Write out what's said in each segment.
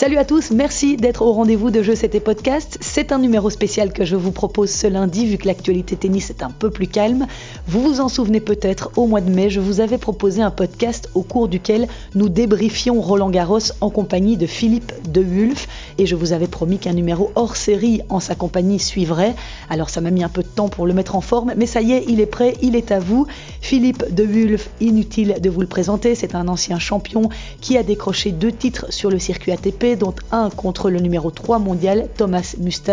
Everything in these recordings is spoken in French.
Salut à tous, merci d'être au rendez-vous de Jeux C'était Podcast. C'est un numéro spécial que je vous propose ce lundi vu que l'actualité tennis est un peu plus calme. Vous vous en souvenez peut-être, au mois de mai, je vous avais proposé un podcast au cours duquel nous débriefions Roland Garros en compagnie de Philippe de Wulf et je vous avais promis qu'un numéro hors série en sa compagnie suivrait. Alors ça m'a mis un peu de temps pour le mettre en forme, mais ça y est, il est prêt, il est à vous. Philippe de Wulf, inutile de vous le présenter, c'est un ancien champion qui a décroché deux titres sur le circuit ATP dont un contre le numéro 3 mondial, Thomas Muster.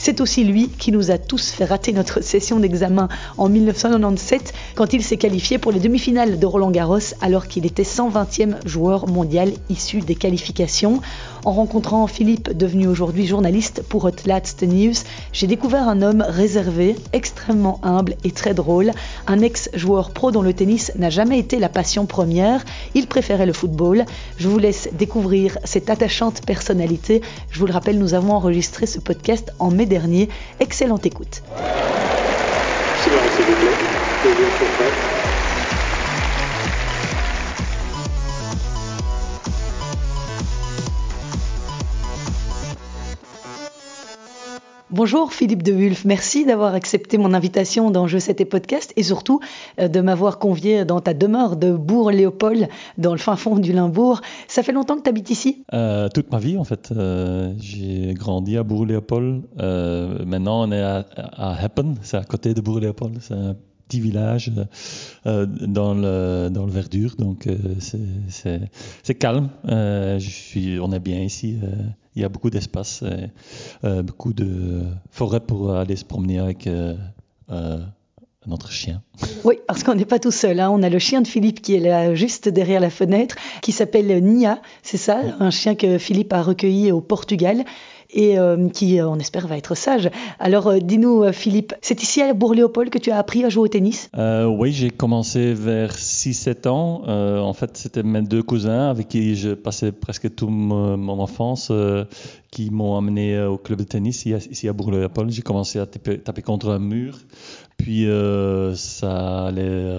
C'est aussi lui qui nous a tous fait rater notre session d'examen en 1997 quand il s'est qualifié pour les demi-finales de Roland Garros alors qu'il était 120e joueur mondial issu des qualifications. En rencontrant Philippe, devenu aujourd'hui journaliste pour Hot Last News, j'ai découvert un homme réservé, extrêmement humble et très drôle, un ex-joueur pro dont le tennis n'a jamais été la passion première. Il préférait le football. Je vous laisse découvrir cette attachante personnalité. Je vous le rappelle, nous avons enregistré ce podcast en mai dernier. Excellente écoute. Bonjour Philippe de Wulf, merci d'avoir accepté mon invitation dans Je sais tes podcasts et surtout euh, de m'avoir convié dans ta demeure de Bourg-Léopold, dans le fin fond du Limbourg. Ça fait longtemps que tu habites ici? Euh, Toute ma vie en fait. Euh, j'ai grandi à Bourg-Léopold. maintenant on est à, à Heppen, c'est à côté de Bourg-Léopold. C'est petit village dans, le, dans le verdure, donc c'est calme. je suis, on est bien ici il y a beaucoup d'espace, euh, beaucoup de forêt pour aller se promener avec euh, euh, notre chien. Oui, parce qu'on n'est pas tout seul. Hein. On a le chien de Philippe qui est là juste derrière la fenêtre, qui s'appelle Nia, c'est ça, un chien que Philippe a recueilli au Portugal et euh, qui, euh, on espère, va être sage. Alors, euh, dis-nous, Philippe, c'est ici à Bourg-Léopold que tu as appris à jouer au tennis? Oui, j'ai commencé vers 6-7 ans. en fait, c'était mes deux cousins avec qui je passais presque toute mon enfance qui m'ont amené au club de tennis ici à Bourg-Léopold. J'ai commencé à taper, contre un mur. Puis ça allait,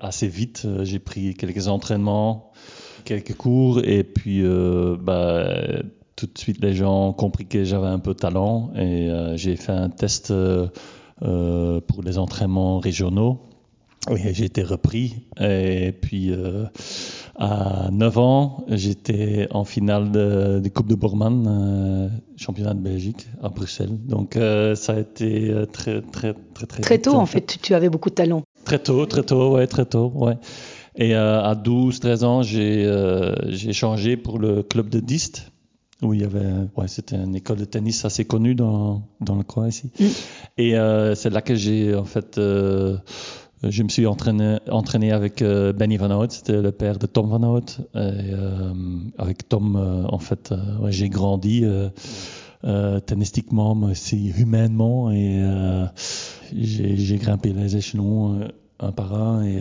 assez vite. J'ai pris quelques entraînements, quelques cours et puis bah, tout de suite, les gens ont compris que j'avais un peu de talent et euh, j'ai fait un test euh, euh, pour les entraînements régionaux. Et j'ai été repris. Et puis, à 9 ans, j'étais en finale de, de Coupe de Bormann, championnat de Belgique, à Bruxelles. Donc, ça a été très, très, très, très. Très tôt, en fait, tu avais beaucoup de talent. Très tôt, très tôt, ouais, très tôt, ouais. Et à 12, 13 ans, j'ai changé pour le club de Dist où il y avait, ouais, c'était une école de tennis assez connue dans, dans le coin ici. Mm. Et euh, c'est là que j'ai, en fait, euh, je me suis entraîné, entraîné avec euh, Benny Van Hout, c'était le père de Tom Van Hout. Et, avec Tom, en fait, ouais, j'ai grandi tennistiquement, mais aussi humainement. Et j'ai grimpé les échelons un par un. Et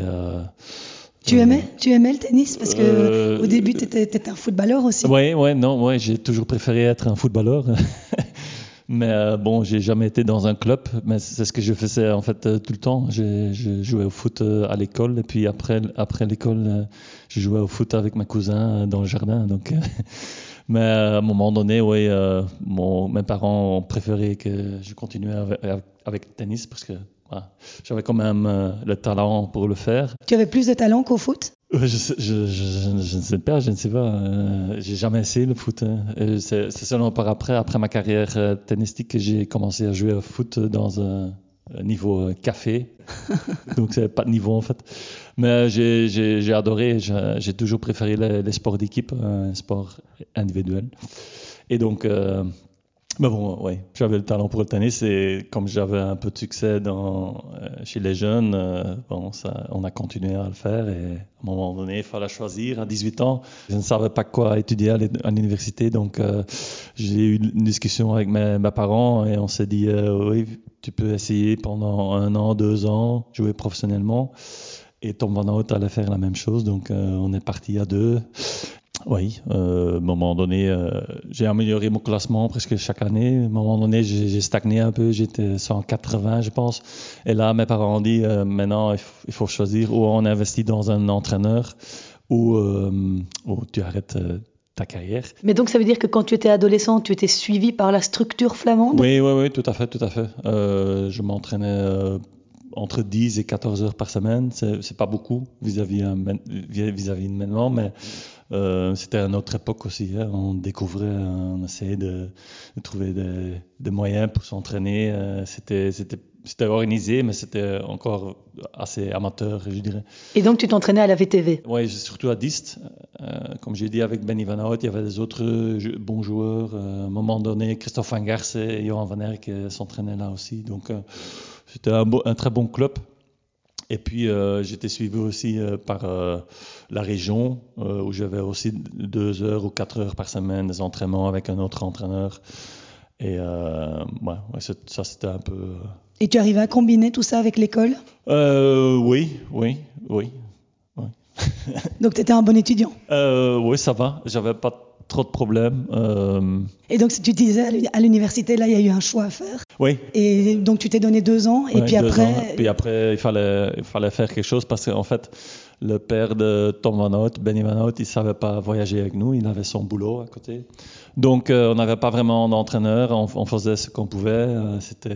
tu aimais, tu aimais le tennis? Parce que euh, au début tu étais, un footballeur aussi. Oui, ouais, non, ouais, j'ai toujours préféré être un footballeur. mais euh, bon, j'ai jamais été dans un club, mais c'est ce que je faisais en fait euh, tout le temps. Je, jouais au foot à l'école et puis après, après l'école, je jouais au foot avec mes cousins dans le jardin. Donc, mais à un moment donné, oui, mon, mes parents ont préféré que je continue avec, avec le tennis parce que j'avais quand même euh, le talent pour le faire. Tu avais plus de talent qu'au foot? Je, je, je, ne sais pas, je ne sais pas. Euh, j'ai jamais essayé le foot. Hein. C'est seulement par après, après ma carrière euh, tennistique, que j'ai commencé à jouer au foot dans un, niveau café. Donc c'est pas de niveau en fait. Mais j'ai adoré. J'ai toujours préféré les, sports d'équipe, un sport individuel. Et donc mais bon, oui, j'avais le talent pour le tennis et comme j'avais un peu de succès dans, euh, chez les jeunes, euh, bon, ça, on a continué à le faire et à un moment donné, il fallait choisir. À 18 ans, je ne savais pas quoi étudier à l'université, donc euh, j'ai eu une discussion avec mes, parents et on s'est dit, oui, tu peux essayer pendant un an, deux ans, jouer professionnellement. Et Tom Van Hout allait faire la même chose, donc on est parti à deux. Oui, euh, à un moment donné, euh, j'ai amélioré mon classement presque chaque année. À un moment donné, j'ai stagné un peu, j'étais 180, je pense. Et là, mes parents ont dit, euh, maintenant, il faut, choisir où on investit dans un entraîneur ou, ou tu arrêtes ta carrière. Mais donc ça veut dire que quand tu étais adolescent, tu étais suivi par la structure flamande? Oui, oui, oui, tout à fait, tout à fait. Euh, je m'entraînais euh, entre 10 et 14 heures par semaine. C'est pas beaucoup vis-à-vis vis-à-vis de maintenant, mais euh, c'était une autre époque aussi. Hein. On découvrait, on essayait de, de trouver des, des, moyens pour s'entraîner. Euh, c'était c'était organisé, mais c'était encore assez amateur, je dirais. Et donc, tu t'entraînais à la VTV Oui, surtout à Dist. Euh, comme j'ai dit, avec Benny Van Hout, il y avait des autres bons joueurs. À un moment donné, Christophe Van Garce et Johan Van Erck s'entraînaient là aussi. Donc, c'était un, un, très bon club. Et puis, euh, j'étais suivi aussi euh, par euh, la région, où j'avais aussi deux heures ou quatre heures par semaine des entraînements avec un autre entraîneur. Et ouais, ouais ça, c'était un peu. Et tu arrivais à combiner tout ça avec l'école? Oui, oui, oui. oui. Donc, tu étais un bon étudiant? Oui, ça va. J'avais pas trop de problèmes. Euh... Et donc, tu disais à l'université, là, il y a eu un choix à faire. Oui. Et donc, tu t'es donné deux ans, et puis après. Ans. Puis après, il fallait, il fallait faire quelque chose parce qu'en fait, le père de Tom Van Hout, Benny Van Hout, il savait pas voyager avec nous, il avait son boulot à côté. Donc, euh, on n'avait pas vraiment d'entraîneur, on, on, faisait ce qu'on pouvait. Euh, C'était.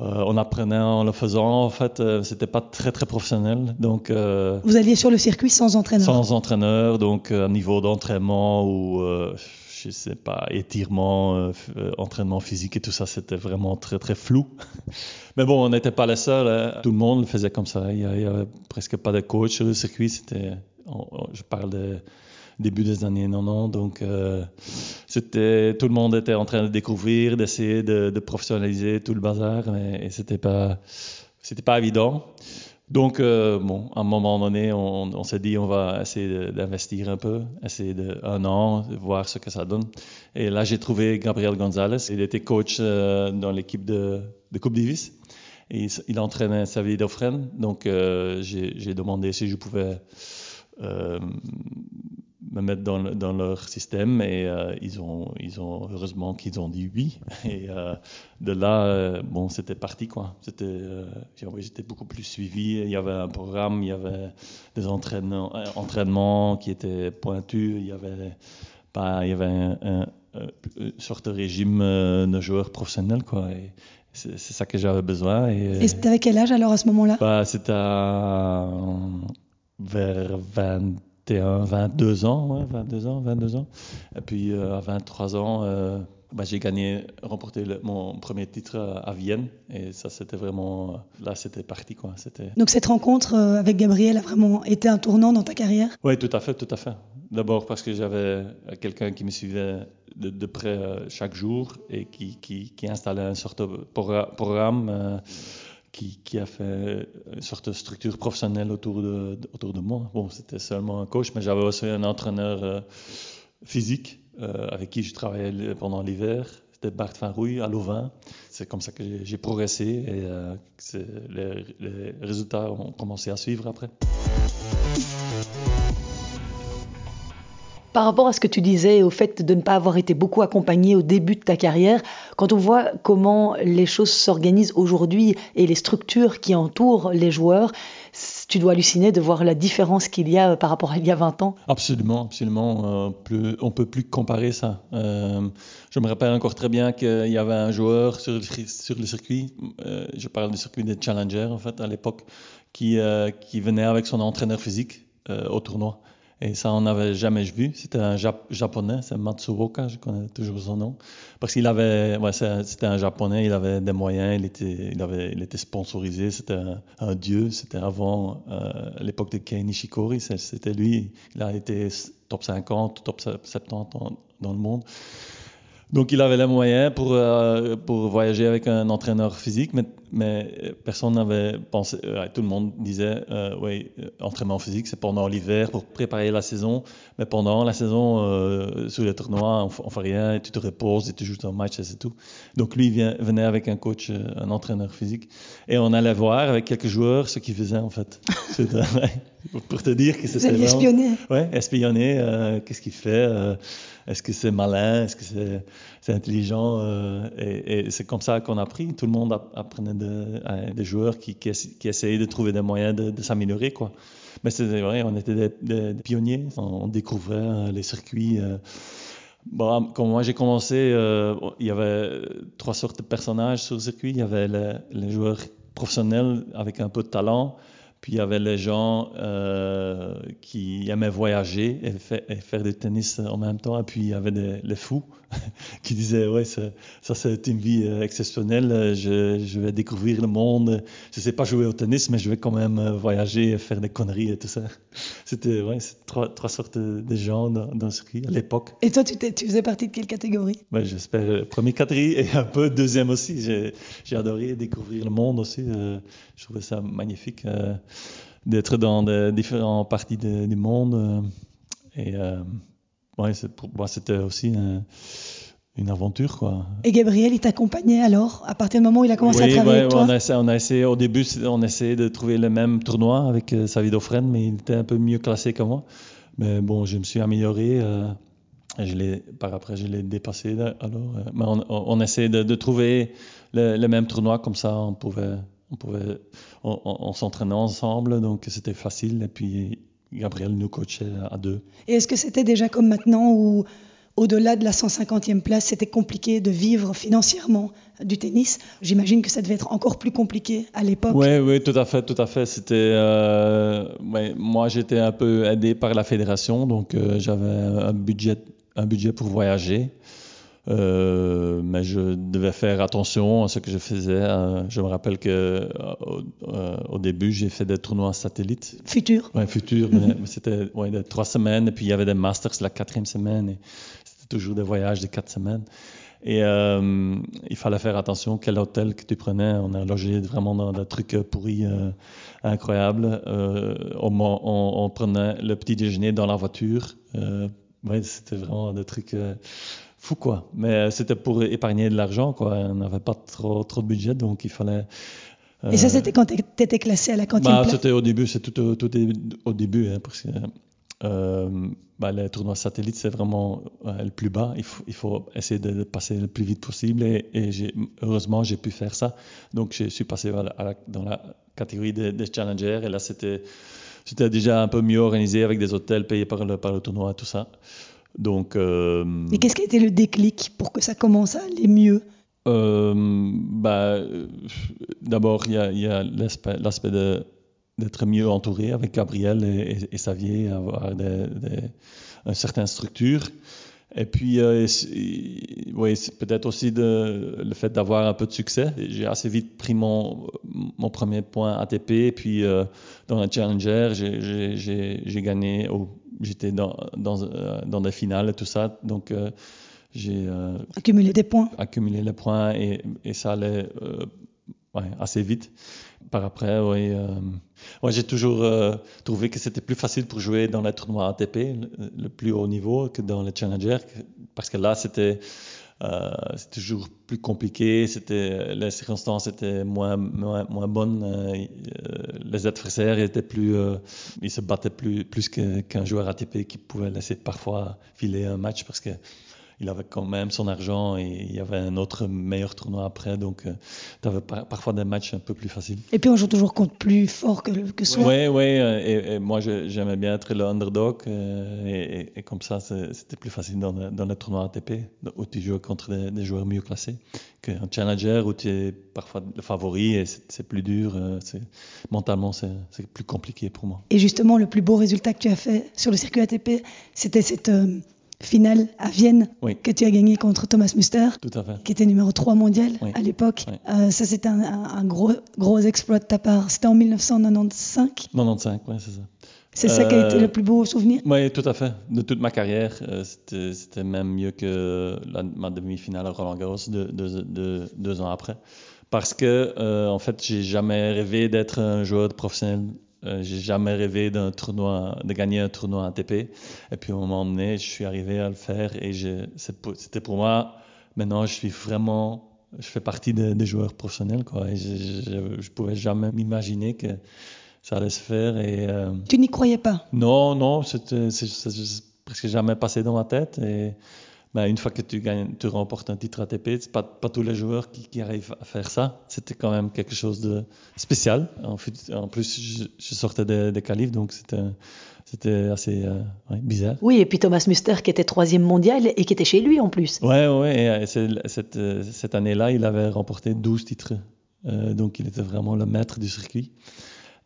Euh, euh, on apprenait en le faisant. En fait, euh, c'était pas très très professionnel. Donc, euh, vous alliez sur le circuit sans entraîneur? Sans entraîneur, donc un niveau d'entraînement ou je sais pas étirement, entraînement physique et tout ça, c'était vraiment très très flou. Mais bon, on n'était pas les seuls. Hein. Tout le monde le faisait comme ça. Il y, avait presque pas de coach sur le circuit. C'était, je parle de début des années 90. Donc, euh, c'était, tout le monde était en train de découvrir, d'essayer de, professionnaliser tout le bazar, mais, et c'était pas, pas évident. Donc, euh, bon, à un moment donné, on, s'est dit, on va essayer d'investir un peu, essayer de un an, voir ce que ça donne. Et là, j'ai trouvé Gabriel Gonzalez. Il était coach euh, dans l'équipe de, Coupe Davis. Et il, il entraînait Xavier Dauphren. Donc, j'ai demandé si je pouvais me mettre dans, dans, leur système et euh, ils, ont, ils ont heureusement qu'ils ont dit oui. Et euh, de là euh, bon c'était parti quoi. C'était j'étais beaucoup plus suivi. Il y avait un programme il y avait des entraînements, entraînements qui étaient pointus. Il y avait pas il y avait un, un, un, une sorte de régime de joueurs professionnels quoi. Et c'est ça que j'avais besoin. Et, et c'était avec quel âge alors à ce moment-là? bah, c'était vers 20 21, 22 ans, ouais, 22 ans, 22 ans. Et puis euh, à 23 ans, euh, bah, j'ai gagné, remporté le, mon premier titre à, Vienne. Et ça, c'était vraiment, euh, là, c'était parti, quoi. C'était. Donc cette rencontre avec Gabriel a vraiment été un tournant dans ta carrière? Oui, tout à fait, tout à fait. D'abord parce que j'avais quelqu'un qui me suivait de, de près chaque jour et qui, qui, qui installait une sorte de programme. Qui, qui, a fait une sorte de structure professionnelle autour de, autour de moi. Bon, c'était seulement un coach, mais j'avais aussi un entraîneur euh, physique euh, avec qui je travaillais pendant l'hiver. C'était Bart Van Rouy à Louvain. C'est comme ça que j'ai progressé et euh, les, les résultats ont commencé à suivre après. Par rapport à ce que tu disais, au fait de ne pas avoir été beaucoup accompagné au début de ta carrière, quand on voit comment les choses s'organisent aujourd'hui et les structures qui entourent les joueurs, tu dois halluciner de voir la différence qu'il y a par rapport à il y a 20 ans. Absolument, absolument. Euh, on peut plus comparer ça. Euh, je me rappelle encore très bien qu'il y avait un joueur sur le, circuit, euh, je parle du circuit des Challengers en fait à l'époque, qui, euh, venait avec son entraîneur physique euh, au tournoi. Et ça, on n'avait jamais vu. C'était un Jap japonais, c'est Matsuoka, je connais toujours son nom. Parce qu'il avait, ouais, c'était un japonais, il avait des moyens, il était, il avait, il était sponsorisé, c'était un, dieu. C'était avant euh, l'époque de Kei Nishikori, c'était lui. Il a été top 50, top 70 dans, dans le monde. Donc il avait les moyens pour, euh, pour voyager avec un entraîneur physique, mais, mais personne n'avait pensé, euh, tout le monde disait, euh, oui, entraînement physique, c'est pendant l'hiver pour préparer la saison, mais pendant la saison, euh, sur les tournois, on, on fait rien, et tu te reposes et tu joues ton match et c'est tout. Donc lui vient, venait avec un coach, euh, un entraîneur physique, et on allait voir avec quelques joueurs ce qu'il faisait en fait. pour te dire que c'était vraiment... espionné. Ouais, espionner, euh, qu'est-ce qu'il fait est-ce que c'est malin? Est-ce que c'est est intelligent? Euh, Et, c'est comme ça qu'on a appris. Tout le monde apprenait de, des joueurs qui, essayaient de trouver des moyens de, s'améliorer. Mais c'est vrai, on était des, pionniers. On, découvrait euh, les circuits. euh. Bon, quand moi j'ai commencé, il y avait trois sortes de personnages sur le circuit. Il y avait les joueurs professionnels avec un peu de talent. Puis il y avait les gens euh, qui aimaient voyager et, fa- et faire du tennis en même temps. Et puis il y avait des, les fous qui disaient ouais c'est- ça c'est une vie euh, exceptionnelle. Je, je vais découvrir le monde. Je sais pas jouer au tennis, mais je vais quand même euh, voyager et faire des conneries et tout ça. C'était ouais, trois, trois sortes de, gens dans, dans le circuit à l'époque. Et toi, tu, tu faisais partie de quelle catégorie? Ouais, J'espère euh, première catégorie et un peu deuxième aussi. J'ai adoré découvrir le monde aussi. je trouvais ça magnifique d'être dans différentes parties de- du monde. euh, et euh, ouais, pour moi, c'était aussi euh, une aventure. Quoi. Et Gabriel, il t'accompagnait alors, à partir du moment où il a commencé Oui, à travailler ouais, avec toi on, a essayé, on a essayé- au début, on essayait de trouver le même tournoi avec euh, Savido Fren, mais il était un peu mieux classé que moi. Mais bon, je me suis amélioré. euh, et je par après, je l'ai dépassé. là, Alors, euh, mais on, on, on essayait de, de trouver le, le même tournoi, comme ça, on pouvait, on pouvait, on, on- on s'entraînait ensemble, donc c'était facile. Et puis Gabriel nous coachait à deux. Et est-ce que c'était déjà comme maintenant où, au-delà de la 150e place, c'était compliqué de vivre financièrement du tennis? J'imagine que ça devait être encore plus compliqué à l'époque. Oui, oui, tout à fait, tout à fait. C'était, euh, ouais, moi, j'étais un peu aidé par la fédération, donc euh, j'avais un budget, un budget pour voyager, Euh, mais je devais faire attention à ce que je faisais. Euh, je me rappelle que euh, au, euh, au début, j'ai fait des tournois satellites. Futur. Ouais, futur, mais, mais c'était ouais, de trois semaines, et puis il y avait des masters la quatrième semaine, c'était toujours des voyages de quatre semaines. Et euh, il fallait faire attention quel hôtel que tu prenais. On a logé vraiment dans des trucs pourris incroyables. On, on, on prenait le petit déjeuner dans la voiture. Ouais, c'était vraiment des trucs euh, fous, quoi. Mais c'était pour épargner de l'argent, quoi. On n'avait pas trop, trop de budget, donc il fallait... Et ça, euh, c'était quand tu étais classé à la quantième bah, C'était au début, c'est tout, au- tout au début, hein, parce que euh, bah, les tournois satellites, c'est vraiment euh, le plus bas. Il faut, il faut essayer de, passer le plus vite possible et, heureusement, j'ai pu faire ça. Donc, je suis passé à la- à la- dans la catégorie des, des challengers et là, c'était c'était déjà un peu mieux organisé avec des hôtels payés par le, par le tournoi, tout ça. Donc, euh, Et qu'est-ce qui a été le déclic pour que ça commence à aller mieux euh, bah, euh, D'abord, il y a, l'aspect de- d'être mieux entouré avec Gabriel et, et, et Xavier, avoir des, des- une certaine structure. Et puis, euh, oui, peut-être aussi de, le fait d'avoir un peu de succès. J'ai assez vite pris mon, mon premier point ATP. Puis, euh, dans la Challenger, j'ai gagné. au- J'étais dans, dans, euh, dans des finales et tout ça. Donc, euh, j'ai euh, Accumuler des points accumuler les points et, et ça allait ouais, assez vite. Par après, oui, ouais, j'ai toujours trouvé que c'était plus facile pour jouer dans les tournois ATP, le, le plus haut niveau, que dans les Challenger, parce que là, c'était euh, c'est toujours plus compliqué, c'était les circonstances étaient moins moins, moins bonnes, euh, euh, les adversaires étaient plus, euh, ils se battaient plus plus qu'un joueur ATP qui pouvait laisser parfois filer un match parce que il avait quand même son argent et il y avait un autre meilleur tournoi après, donc tu avais parfois des matchs un peu plus faciles. Et puis on joue toujours contre plus fort que, que soi. Oui, oui, et, et moi j'aimais bien être le underdog euh, et, comme ça c'était plus facile dans le, dans le tournoi ATP où tu joues contre des, des joueurs mieux classés qu'un challenger où tu es parfois le favori et c'est plus dur, euh, c'est- mentalement c'est c'est plus compliqué pour moi. Et justement, le plus beau résultat que tu as fait sur le circuit ATP, c'était cette euh, finale à Vienne Oui. que tu as gagnée contre Thomas Muster, Tout à fait. qui était numéro 3 mondial Oui. à l'époque. Oui. Euh, ça, c'était un, gros, gros exploit de ta part. C'était en 1995. 95, ouais, c'est ça. C'est ça qui a été Euh, le plus beau souvenir? Oui, tout à fait. De toute ma carrière, euh, c'était même mieux que la- ma demi-finale à Roland Garros deux, ans après. Parce que, euh, en fait, j'ai jamais rêvé d'être un joueur professionnel. Euh, j'ai jamais rêvé d'un tournoi, de gagner un tournoi ATP. Et puis, au moment donné, je suis arrivé à le faire et c'était pour moi, maintenant, je suis vraiment, je fais partie des, des joueurs professionnels, quoi. Et je, je pouvais jamais m'imaginer que ça allait se faire et, euh, Tu n'y croyais pas? non, non, c'est presque jamais passé dans ma tête. Et ben, une fois que tu gagnes, tu remportes un titre ATP, c'est pas, pas tous les joueurs qui, qui arrivent à faire ça. C'était quand même quelque chose de spécial. En, fait, en plus, je, je sortais des, des qualifs, donc c'était c'était assez euh, ouais, bizarre. Oui, et puis Thomas Muster qui était troisième mondial et qui était chez lui en plus. Ouais, ouais. Et, cette, cette année-là, il avait remporté 12 titres. Euh, donc il était vraiment le maître du circuit.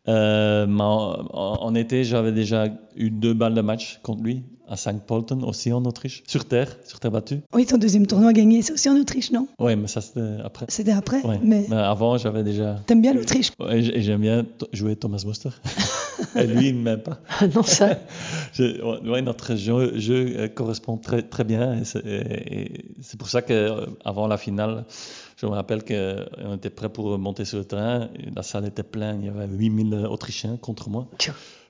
Euh, en, en, été, j'avais déjà eu deux balles de match contre lui à St. Polten, aussi en Autriche, sur terre, sur terre battue. Oui, ton deuxième tournoi gagné, c'est aussi en Autriche, non? Oui, mais ça c'était après. C'était après ouais. mais... mais... avant, j'avais déjà. T'aimes bien l'Autriche Oui, et j'aime bien jouer Thomas Muster. et lui, il ne m'aime pas. Ah non, ça. je, ouais, notre jeu, jeu, correspond très, très bien. Et c'est pour ça qu'avant la finale, je me rappelle qu'on était prêt pour monter sur le terrain. La salle était pleine, il y avait 8000 Autrichiens contre moi.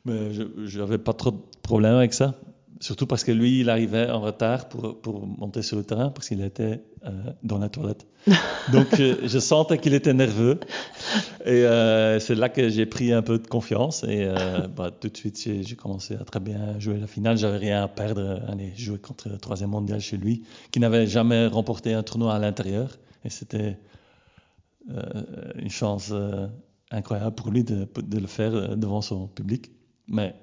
Mais je n'avais pas trop de problème avec ça. Surtout parce que lui, il arrivait en retard pour, pour monter sur le terrain parce qu'il était euh, dans la toilette. Donc, je, je sentais qu'il était nerveux. Et euh, c'est là que j'ai pris un peu de confiance. Et euh, bah, tout de suite, j'ai commencé à très bien jouer la finale. J'avais rien à perdre. Jouer contre le troisième mondial chez lui, qui n'avait jamais remporté un tournoi à l'intérieur. Et c'était euh, une chance euh, incroyable pour lui de, de le faire devant son public. Mais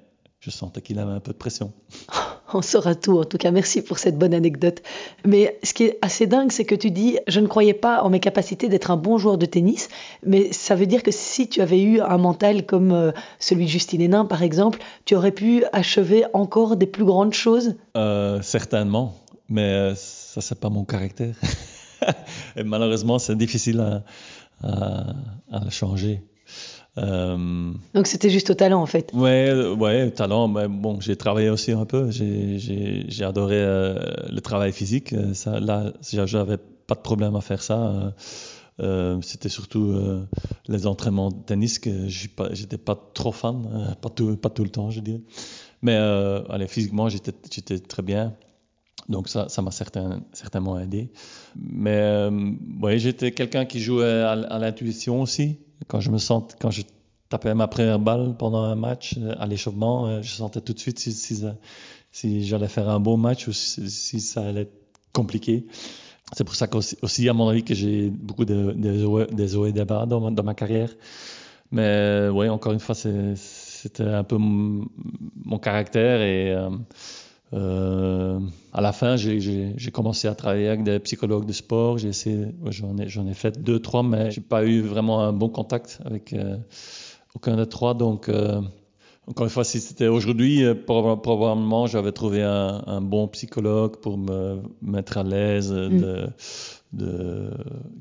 je sentais qu'il avait un peu de pression. On saura tout. En tout cas, merci pour cette bonne anecdote. Mais ce qui est assez dingue, c'est que tu dis, je ne croyais pas en mes capacités d'être un bon joueur de tennis, mais ça veut dire que si tu avais eu un mental comme euh, celui de Justine Hénin, par exemple, tu aurais pu achever encore des plus grandes choses? Euh, Certainement, mais ça, c'est pas mon caractère. Et malheureusement, c'est difficile à changer. Euh... Donc c'était juste au talent en fait. Ouais, ouais, talent. Mais bon, j'ai travaillé aussi un peu. J'ai adoré euh, le travail physique. Ça, là, j'avais pas de problème à faire ça. Euh, c'était surtout euh, les entraînements de tennis que j'étais pas, pas trop fan, pas tout, pas tout le temps, je dirais. Mais allez, physiquement, j'étais très bien. Donc ça, ça m'a certain, certainement aidé. Mais ouais, j'étais quelqu'un qui jouait à, à l'intuition aussi. Quand je me sens, quand je tapais ma première balle pendant un match à l'échauffement, je sentais tout de suite si, si, j'allais faire un beau match ou si, ça allait être compliqué. C'est pour ça qu'aussi, aussi, à mon avis, que j'ai beaucoup de, de, et des bas dans, ma carrière. Mais oui, encore une fois, c'était un peu mon, caractère et euh, euh, à la fin, j'ai commencé à travailler avec des psychologues de sport. J'ai essayé, j'en ai, fait deux, trois, mais j'ai pas eu vraiment un bon contact avec euh, aucun des trois. Donc, euh, encore une fois, si c'était aujourd'hui, probablement j'avais trouvé un, un, bon psychologue pour me mettre à l'aise, mm. de, de,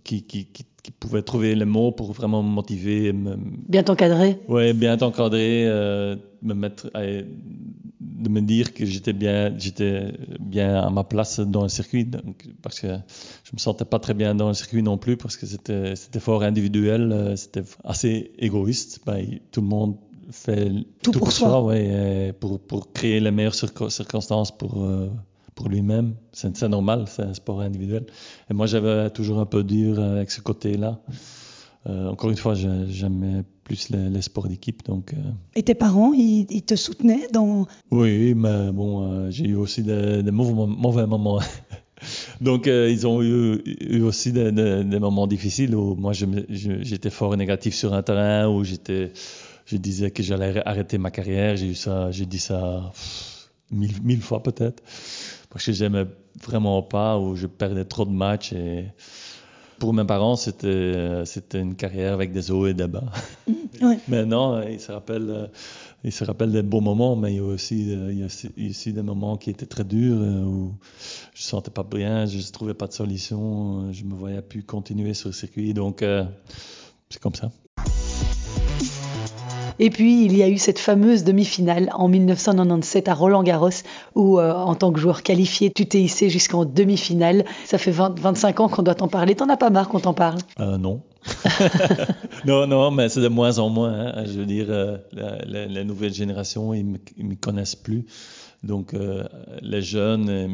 qui, qui, qui, qui, pouvait trouver les mots pour vraiment me motiver. Me, bien t'encadrer. Oui, bien t'encadrer, euh, me mettre, à, de me dire que j'étais bien, j'étais bien à ma place dans le circuit, donc, parce que je me sentais pas très bien dans le circuit non plus, parce que c'était, c'était fort individuel, euh, c'était assez égoïste. Ben, tout le monde fait tout, tout pour, pour, soi, soi ouais, pour, pour créer les meilleures circonstances pour, euh, pour lui-même. C'est, normal, c'est un sport individuel. Et moi, j'avais toujours un peu dur avec ce côté-là. Euh, encore une fois, j'aimais plus les, les sports d'équipe. Donc, euh... Et tes parents, ils, ils, te soutenaient dans... Oui, mais bon, euh, j'ai eu aussi des, des mauvais, moments. donc, euh, ils ont eu, eu aussi des, des, des, moments difficiles où moi, j'étais fort négatif sur un terrain, où j'étais, je disais que j'allais arrêter ma carrière. J'ai eu ça, j'ai dit ça pff, mille, mille fois peut-être, parce que j'aimais vraiment pas, où je perdais trop de matchs et pour mes parents, c'était c'était une carrière avec des hauts et des bas. Ouais. Maintenant, ils se rappellent ils se rappellent des beaux moments, mais il y a aussi il y a aussi des moments qui étaient très durs où je sentais pas bien, je ne trouvais pas de solution, je me voyais plus continuer sur le circuit, donc euh, c'est comme ça. Et puis, il y a eu cette fameuse demi-finale en 1997 à Roland-Garros, où, euh, en tant que joueur qualifié, tu t'es hissé jusqu'en demi-finale. Ça fait 20, 25 ans qu'on doit t'en parler. T'en as pas marre qu'on t'en parle? Euh, Non. non, non, mais c'est de moins en moins. Hein. Je veux dire, euh, la, nouvelle génération, ils ne me connaissent plus. Donc, les jeunes,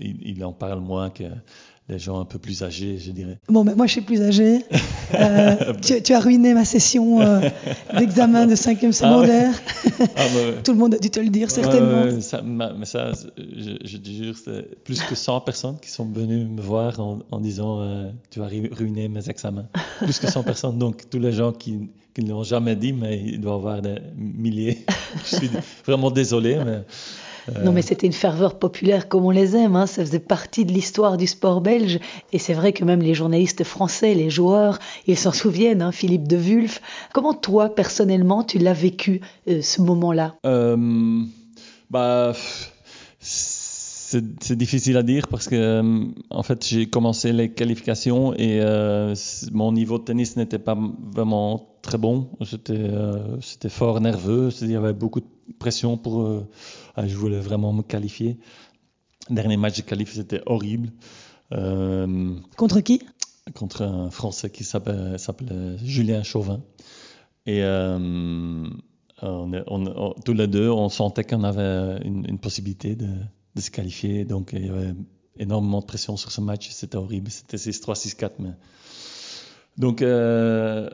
ils en parlent moins que les gens un peu plus âgés, je dirais. Bon, mais moi, je suis plus âgé. Euh, tu, tu as ruiné ma session euh, d'examen de cinquième secondaire. Ah, mais- Tout le monde a dû te le dire, certainement. Ouais, ouais, ça, ma- mais ça, je, je te jure, c'est plus que 100 personnes qui sont venues me voir en, en disant euh, Tu vas ru- ruiner mes examens. Plus que 100 personnes. Donc, tous les gens qui qui ne l'ont jamais dit, mais il doit y avoir des milliers. je suis vraiment désolé, mais. Euh, Non, mais c'était une ferveur populaire comme on les aime. hein. Ça faisait partie de l'histoire du sport belge. Et c'est vrai que même les journalistes français, les joueurs, ils s'en souviennent. hein, Philippe de Wulf. Comment toi, personnellement, tu l'as vécu euh, ce moment-là? Euh, bah, c'est difficile à dire parce que en fait j'ai commencé les qualifications et euh, mon niveau de tennis n'était pas vraiment très bon. J'étais euh, c'était fort nerveux. Il y avait beaucoup de pression pour. euh, ah, je voulais vraiment me qualifier. Dernier match de qualif c'était horrible. Euh, Contre qui? Contre un Français qui s'appelle s'appelait Julien Chauvin. Et euh, on est- on- on- tous les deux, on sentait qu'on avait une, une possibilité de, de se qualifier. Donc il y avait énormément de pression sur ce match. C'était horrible. C'était 6-3, 6-4. Mais... Donc euh,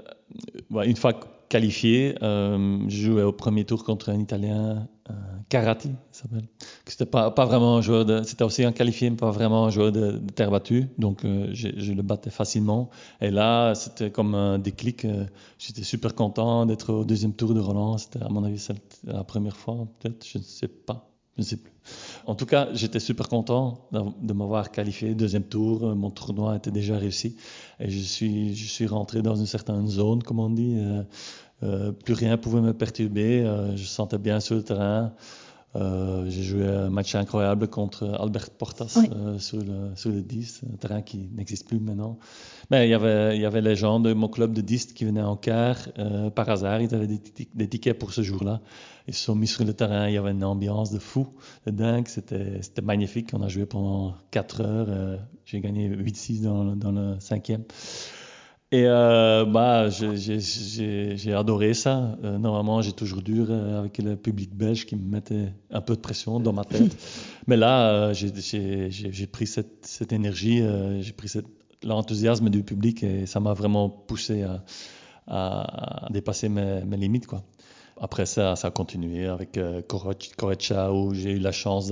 une fois qualifié, euh, je jouais au premier tour contre un Italien, euh, Carati, s'appelle. C'était pas, pas vraiment un joueur de, c'était aussi un qualifié, mais pas vraiment un joueur de, terre battue. Donc euh, je, je le battais facilement. Et là, c'était comme un déclic. euh, J'étais super content d'être au deuxième tour de Roland. C'était à mon avis la première fois, peut-être, je ne sais pas. Je ne sais plus. En tout cas, j'étais super content de m'avoir qualifié deuxième tour. Euh, Mon tournoi était déjà réussi et je suis, je suis rentré dans une certaine zone, comme on dit. Euh, euh, plus rien pouvait me perturber. Je sentais bien sur le terrain. Euh, J'ai joué un match incroyable contre Albert Portas Oui. euh, sur, le, sur le 10, un terrain qui n'existe plus maintenant. Mais il y avait, il y avait les gens de mon club de 10 qui venaient en quart. euh, par hasard, ils avaient des, des tickets pour ce jour-là. Ils se sont mis sur le terrain. Il y avait une ambiance de fou, de dingue. C'était magnifique. On a joué pendant 4 heures. J'ai gagné 8-6 dans, dans le cinquième. Et euh, bah, j'ai- adoré ça. Euh, normalement, j'ai toujours dur euh, avec le public belge qui me mettait un peu de pression dans ma tête. Mais là, j'ai- pris cette, cette énergie, j'ai pris l'enthousiasme du public et ça m'a vraiment poussé à, à- à dépasser mes, mes limites. Quoi. Après ça, ça a continué avec Korecha où j'ai eu la chance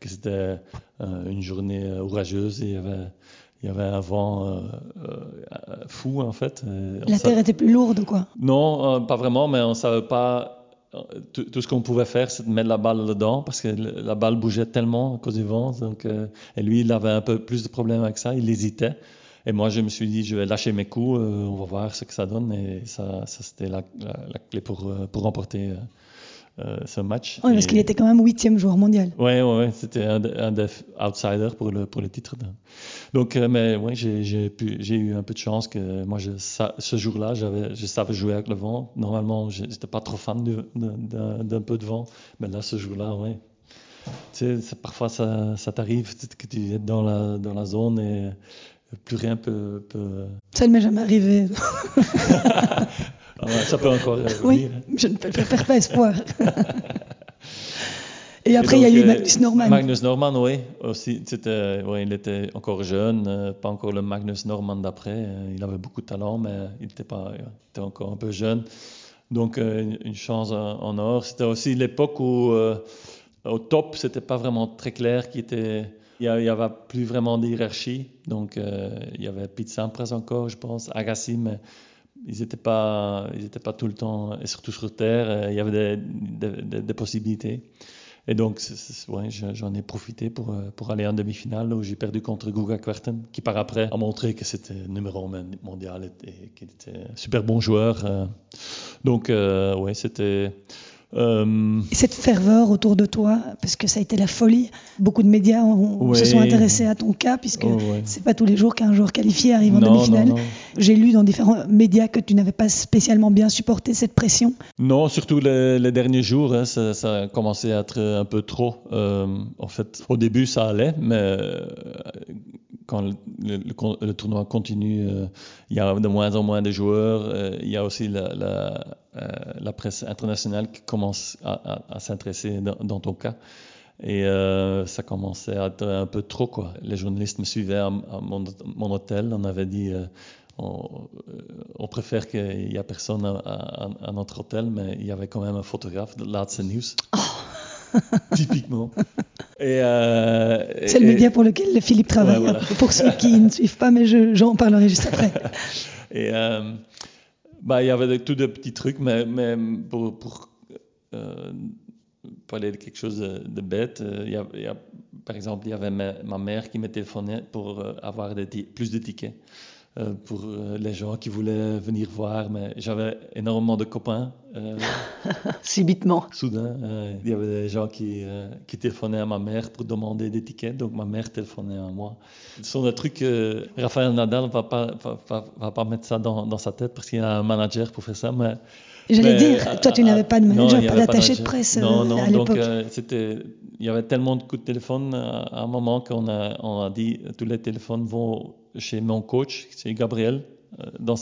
que c'était une journée orageuse et il y avait, il y avait un vent euh, euh, fou en fait. On La terre était plus lourde, quoi. non, euh, pas vraiment, mais on savait pas. euh, Tout, tout ce qu'on pouvait faire, c'est de mettre la balle dedans parce que la balle bougeait tellement à cause du vent. Donc, euh, et lui, il avait un peu plus de problèmes avec ça. Il hésitait. Et moi, je me suis dit, je vais lâcher mes coups. euh, on va voir ce que ça donne. Et ça, ça c'était la, la- la clé pour, euh, pour remporter euh, ce match. Oui, parce qu'il était quand même huitième joueur mondial. Ouais, ouais, ouais, c'était un, un des outsiders pour le, pour le titre. Donc, euh, mais ouais, j'ai, eu un peu de chance que moi, je, ce jour-là, j'avais, je savais jouer avec le vent. Normalement, je n'étais pas trop fan d'un, peu de vent, mais là, ce jour-là, ouais. Tu sais, parfois, ça, ça t'arrive que tu es dans la, dans la zone et plus rien peut. peut... Ça ne m'est jamais arrivé. Ah ça peut encore euh, Oui, je ne perds pas espoir. Et après, il y a eu euh, Magnus Norman. Magnus Norman, oui, aussi. C'était, ouais, il était encore jeune, euh, pas encore le Magnus Norman d'après. euh, il avait beaucoup de talent, mais il était, pas, il était encore un peu jeune. Donc, euh, une, chance en, or. C'était aussi l'époque où, euh, au top, c'était pas vraiment très clair qui était. Il n'y avait plus vraiment de hiérarchie. Donc, euh, il y avait Pete Sampras encore, je pense, Agassi, ils n'étaient pas, pas tout le temps, et surtout sur Terre, euh, il y avait des, possibilités. Et donc, ouais, je- j'en ai profité pour, euh, pour aller en demi-finale où j'ai perdu contre Guga Kwerten, qui par après a montré que c'était numéro 1 mondial et, qu'il était un super bon joueur. Donc, euh, ouais, c'était. Euh, Et cette ferveur autour de toi, parce que ça a été la folie. Beaucoup de médias ont- se sont intéressés à ton cas, puisque oh, ouais. c'est pas tous les jours qu'un joueur qualifié arrive en demi-finale. J'ai lu dans différents médias que tu n'avais pas spécialement bien supporté cette pression. Non, surtout les, les derniers jours, hein, ça, ça a commencé à être un peu trop. Euh, en fait, au début, ça allait, mais euh, quand le, tournoi continue, euh, il y a de moins en moins de joueurs. euh, il y a aussi euh, la presse internationale qui commence à, à- à s'intéresser dans, ton cas. Et ça commençait à être un peu trop. Les journalistes me suivaient à, mon, hôtel. On avait dit, on, préfère qu'il n'y a personne à, notre hôtel, mais il y avait quand même un photographe de Laatste News. Typiquement. Euh, C'est le média pour lequel Philippe travaille. Ouais, voilà. Pour ceux qui ne suivent pas, mais je- j'en parlerai juste après. Et euh, bah, il y avait de- tout de petits trucs, mais, mais pour, pour euh, parler de quelque chose de, de bête, euh, il y a- il y a- par exemple, il y avait ma, ma mère qui me téléphonait pour avoir des plus de tickets euh, pour euh, les gens qui voulaient venir voir. Mais j'avais énormément de copains. euh, Subitement. soudain, il y avait des gens qui, qui téléphonaient à ma mère pour demander des tickets, donc ma mère téléphonait à moi. Ce sont des trucs que Raphaël Nadal va pas, va, va- va pas mettre ça dans, dans sa tête parce qu'il y a un manager pour faire ça, mais... J'allais dire, euh, toi, tu euh, n'avais pas de non, manager, y pas d'attaché de presse euh, Non, non, à donc l'époque. euh, c'était, il y avait tellement de coups de téléphone euh, à un moment qu'on a, on a dit tous les téléphones vont chez mon coach, c'est Gabriel, euh, dans,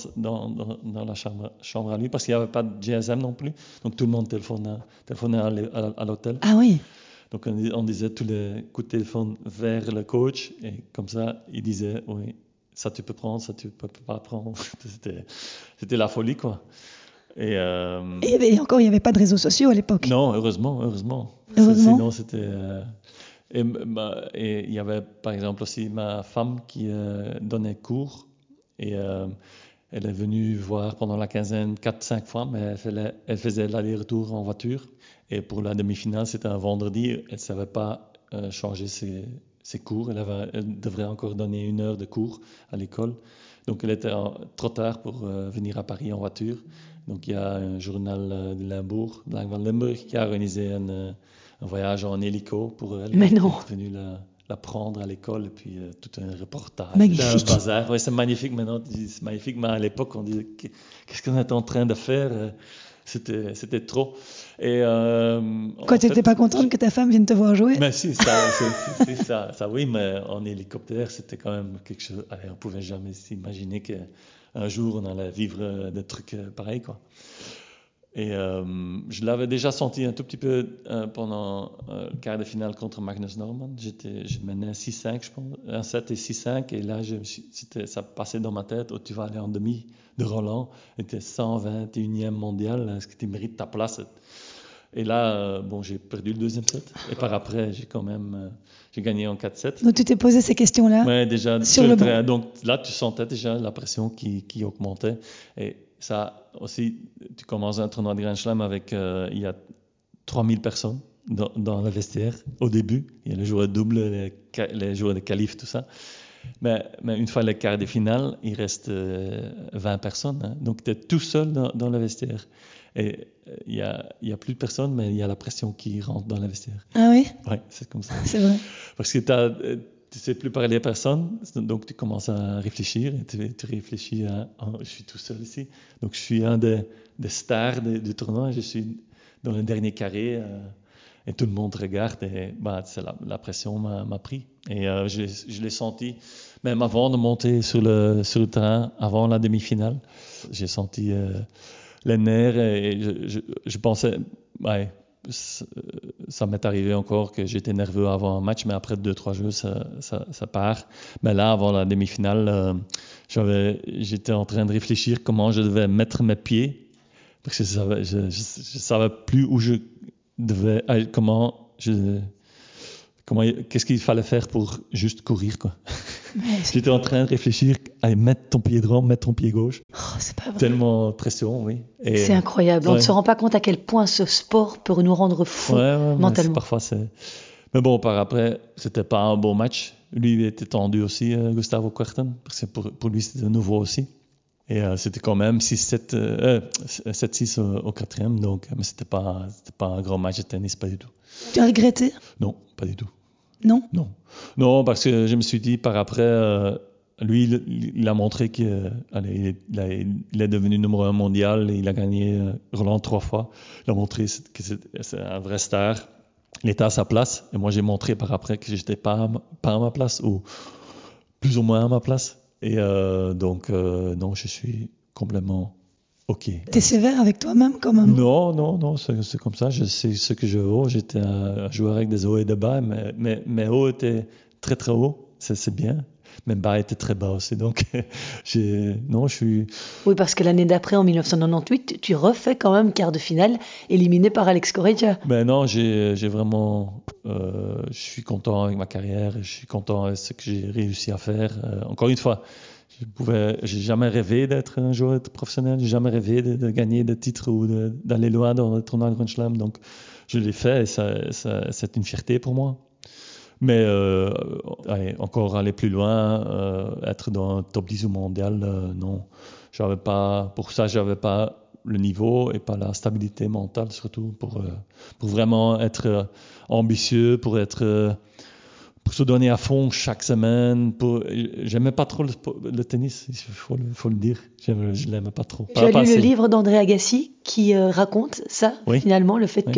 la chambre, chambre à lui, parce qu'il n'y avait pas de GSM non plus. Donc tout le monde téléphonait, téléphonait à l'hé- à- à l'hôtel. Ah oui, Donc on, on disait tous les coups de téléphone vers le coach, et comme ça, il disait, oui, ça tu peux prendre, ça tu peux pas prendre. C'était la folie, quoi. Et, euh, et, et encore, il n'y avait pas de réseaux sociaux à l'époque. non, heureusement, heureusement. Heureusement. Sinon, c'était. euh, Et il y avait par exemple aussi ma femme qui euh, donnait cours et elle est venue voir pendant la quinzaine 4-5 fois, mais elle faisait, elle faisait l'aller-retour en voiture. Et pour la demi-finale, c'était un vendredi, elle ne savait pas changer ses, ses cours. Elle, avait- elle devrait encore donner une heure de cours à l'école. Donc elle était en- trop tard pour venir à Paris en voiture. Donc il y a un journal euh, de Limbourg, van Limburg, qui a organisé un, euh, un voyage en hélico pour elle. Mais non. Elle est venue la, la prendre à l'école et puis euh, tout un reportage. Magnifique. Un bazar. Ouais, c'est magnifique maintenant, c'est magnifique, mais à l'époque on disait Qu'est- qu'est-ce qu'on est en train de faire C'était, c'était trop. Et, euh, Quoi, tu n'étais pas contente que ta femme vienne te voir jouer? Mais si, ça, c'est- ça, ça oui, mais en hélicoptère, c'était quand même quelque chose. allez, on pouvait jamais s'imaginer qu'un jour on allait vivre euh, des trucs euh, pareils, quoi. Et euh, je l'avais déjà senti un tout petit peu pendant le quart de finale contre Magnus Norman. J'étais, je menais 6-5, je pense, 1-7 et 6-5, et là, ça passait dans ma tête. Oh, tu vas aller en demi de Roland, et tu es 121e mondial, est-ce que tu mérites ta place? Et là, euh, bon, j'ai perdu le deuxième set, et par après, j'ai quand même, euh, j'ai gagné en 4-7. Donc tu t'es posé ces questions-là Ouais, déjà Sur le terrain. Donc là, tu sentais déjà la pression qui, qui augmentait. Et ça aussi, tu commences un tournoi de Grand Slam avec, euh, il y a 3000 personnes dans, dans le vestiaire au début. Il y a les joueurs de double, les, les joueurs de qualif, tout ça. Mais, mais une fois le quart de finale, il reste euh, 20 personnes. hein. Donc tu es tout seul dans, dans le vestiaire. Et euh, il y a, y a plus de personnes, mais il y a la pression qui rentre dans le vestiaire. Ah oui, Ouais, c'est comme ça. c'est vrai. Parce que t'as, euh, tu ne sais plus parler à personne, donc tu commences à réfléchir et tu, tu réfléchis à oh, je suis tout seul ici. Donc je suis un des, des stars de- du tournoi, je suis dans le dernier carré euh, et tout le monde regarde et bah, la, la pression m'a, m'a pris. Et euh, je, je l'ai senti, même avant de monter sur le, sur le terrain, avant la demi-finale, j'ai senti euh, les nerfs et je, pensais, ouais, ça m'est arrivé encore que j'étais nerveux avant un match, mais après deux, trois jeux, ça, part. Mais là, avant la demi-finale, euh, j'étais en train de réfléchir comment je devais mettre mes pieds, parce que je savais, je, savais plus où je devais, euh, comment comment, qu'est-ce qu'il fallait faire pour juste courir, quoi. Mais c'est J'étais en train de réfléchir à mettre ton pied droit, mettre ton pied gauche. oh, c'est pas vrai. Tellement pression, oui. Et- C'est incroyable. On ne se rend pas compte à quel point ce sport peut nous rendre fous Ouais, ouais, mais mentalement. Parfois, c'est. Mais bon, par après, c'était pas un bon match. Lui, il était tendu aussi, euh, Gustavo Kuerten, parce que pour, pour lui, c'était nouveau aussi. Et euh, c'était quand même 6-7, euh, euh, 7-6 au, au quatrième, donc, mais c'était pas, c'était pas un grand match de tennis, pas du tout. Tu as regretté? Non, pas du tout. Non? Non. Non, parce que je me suis dit, par après, euh, lui, il, a montré qu'il il est devenu numéro un mondial, et il a gagné euh, Roland trois fois. Il a montré que c'est un vrai star. Il était à sa place, et moi j'ai montré par après que j'étais pas, pas à ma place, ou plus ou moins à ma place. Et euh, donc, euh, non, je suis complètement OK. T'es sévère avec toi-même quand même? Non, non, non, c'est comme ça. Je sais ce que je vaux. J'étais un joueur avec des hauts et des bas, mais mais mes hauts étaient très très hauts. C'est c'est bien. mes bas étaient très bas aussi. Donc, j'ai, non, je suis. Oui, parce que l'année d'après, en 1998, tu refais quand même quart de finale, éliminé par Alex Correggia. Ben non, j'ai, j'ai vraiment. euh, je suis content avec ma carrière, je suis content avec ce que j'ai réussi à faire. Euh, encore une fois, je pouvais, j'ai jamais rêvé d'être un joueur professionnel, j'ai jamais rêvé de, gagner des titres ou d'aller loin dans le tournoi de Grand Slam. Donc, je l'ai fait et c'est une fierté pour moi. Mais euh, encore aller plus loin, euh, être dans le top 10 au mondial, euh, non. J'avais pas, pour ça, j'avais pas le niveau et pas la stabilité mentale surtout pour, euh, pour vraiment être ambitieux, pour être pour se donner à fond chaque semaine. Pour... J'aimais pas trop le, tennis, il faut, le- faut le dire. Je l'aimais pas trop. Tu Pas- as pas lu le livre d'André Agassi qui euh, raconte ça, Oui. finalement, le fait Oui.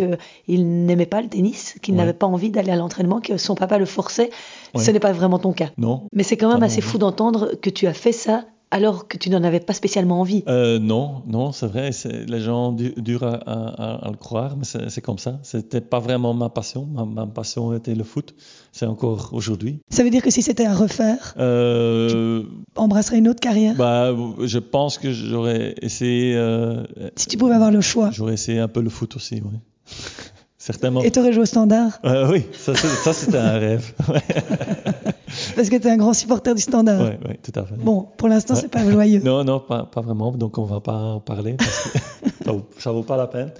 qu'il n'aimait pas le tennis, qu'il n'avait pas envie d'aller à l'entraînement, que son papa le forçait. Ce n'est pas vraiment ton cas. Non. Mais c'est quand même Ah assez non. fou d'entendre que tu as fait ça alors que tu n'en avais pas spécialement envie. Euh, non, non, c'est vrai. c'est- Les gens du- durent à, à- à le croire, mais c'est c'est comme ça. C'était pas vraiment ma passion. Ma, ma passion était le foot. C'est encore aujourd'hui. Ça veut dire que si c'était à refaire, Euh, embrasserais une autre carrière? Bah, je pense que j'aurais essayé. euh, Si tu pouvais avoir le choix. J'aurais essayé un peu le foot aussi, oui. Certainement. Et tu aurais joué au standard? Euh, oui, ça, c'était un rêve. Parce que tu es un grand supporter du standard. ouais, ouais, tout à fait. Bon, pour l'instant, Ouais. c'est pas joyeux. Non, non, pas, pas vraiment. Donc, on va pas en parler parce que ça, vaut, ça vaut pas la peine.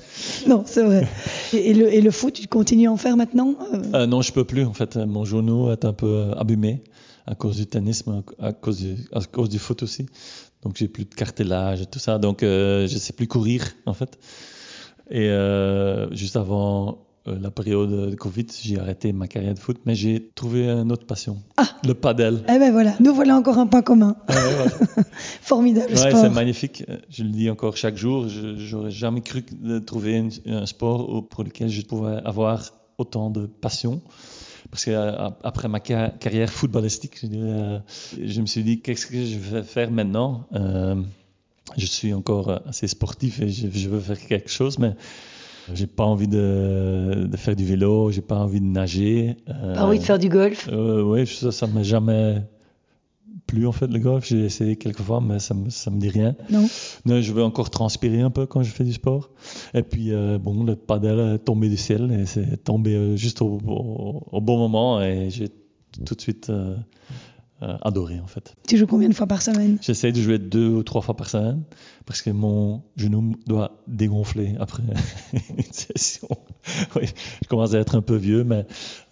Non, c'est vrai. Et, et le, et le foot, tu continues à en faire maintenant Euh, Euh, non, je peux plus. En fait, mon genou est un peu euh, abîmé à cause du tennis, mais à cause du, à cause du foot aussi. Donc, j'ai plus de cartilage et tout ça. Donc, euh, je sais plus courir, en fait. Et euh, juste avant la période de Covid, j'ai arrêté ma carrière de foot, mais j'ai trouvé une autre passion. Ah. Le padel. Eh ben voilà, nous voilà encore un point commun. Ouais, ouais. Formidable Ouais, c'est magnifique. Euh, Je le dis encore chaque jour. Je j'aurais jamais cru trouver un sport pour lequel je pouvais avoir autant de passion. Parce que euh, après ma ca- carrière footballistique, je, euh, me suis dit qu'est-ce que je vais faire maintenant? Euh, je suis encore assez sportif et je, je veux faire quelque chose, mais j'ai pas envie de, de faire du vélo, j'ai pas envie de nager. euh, Pas envie de faire du golf? euh, oui, ça, ça m'a jamais plu en fait le golf. J'ai essayé quelques fois, mais ça me, ça me dit rien. Non Non, je veux encore transpirer un peu quand je fais du sport. Et puis euh, bon, le padel est tombé du ciel et c'est tombé euh, juste au, au- au bon moment et j'ai tout de suite euh, adoré en fait. Tu joues combien de fois par semaine? J'essaie de jouer deux ou trois fois par semaine parce que mon genou doit dégonfler après une session. Oui, je commence à être un peu vieux, mais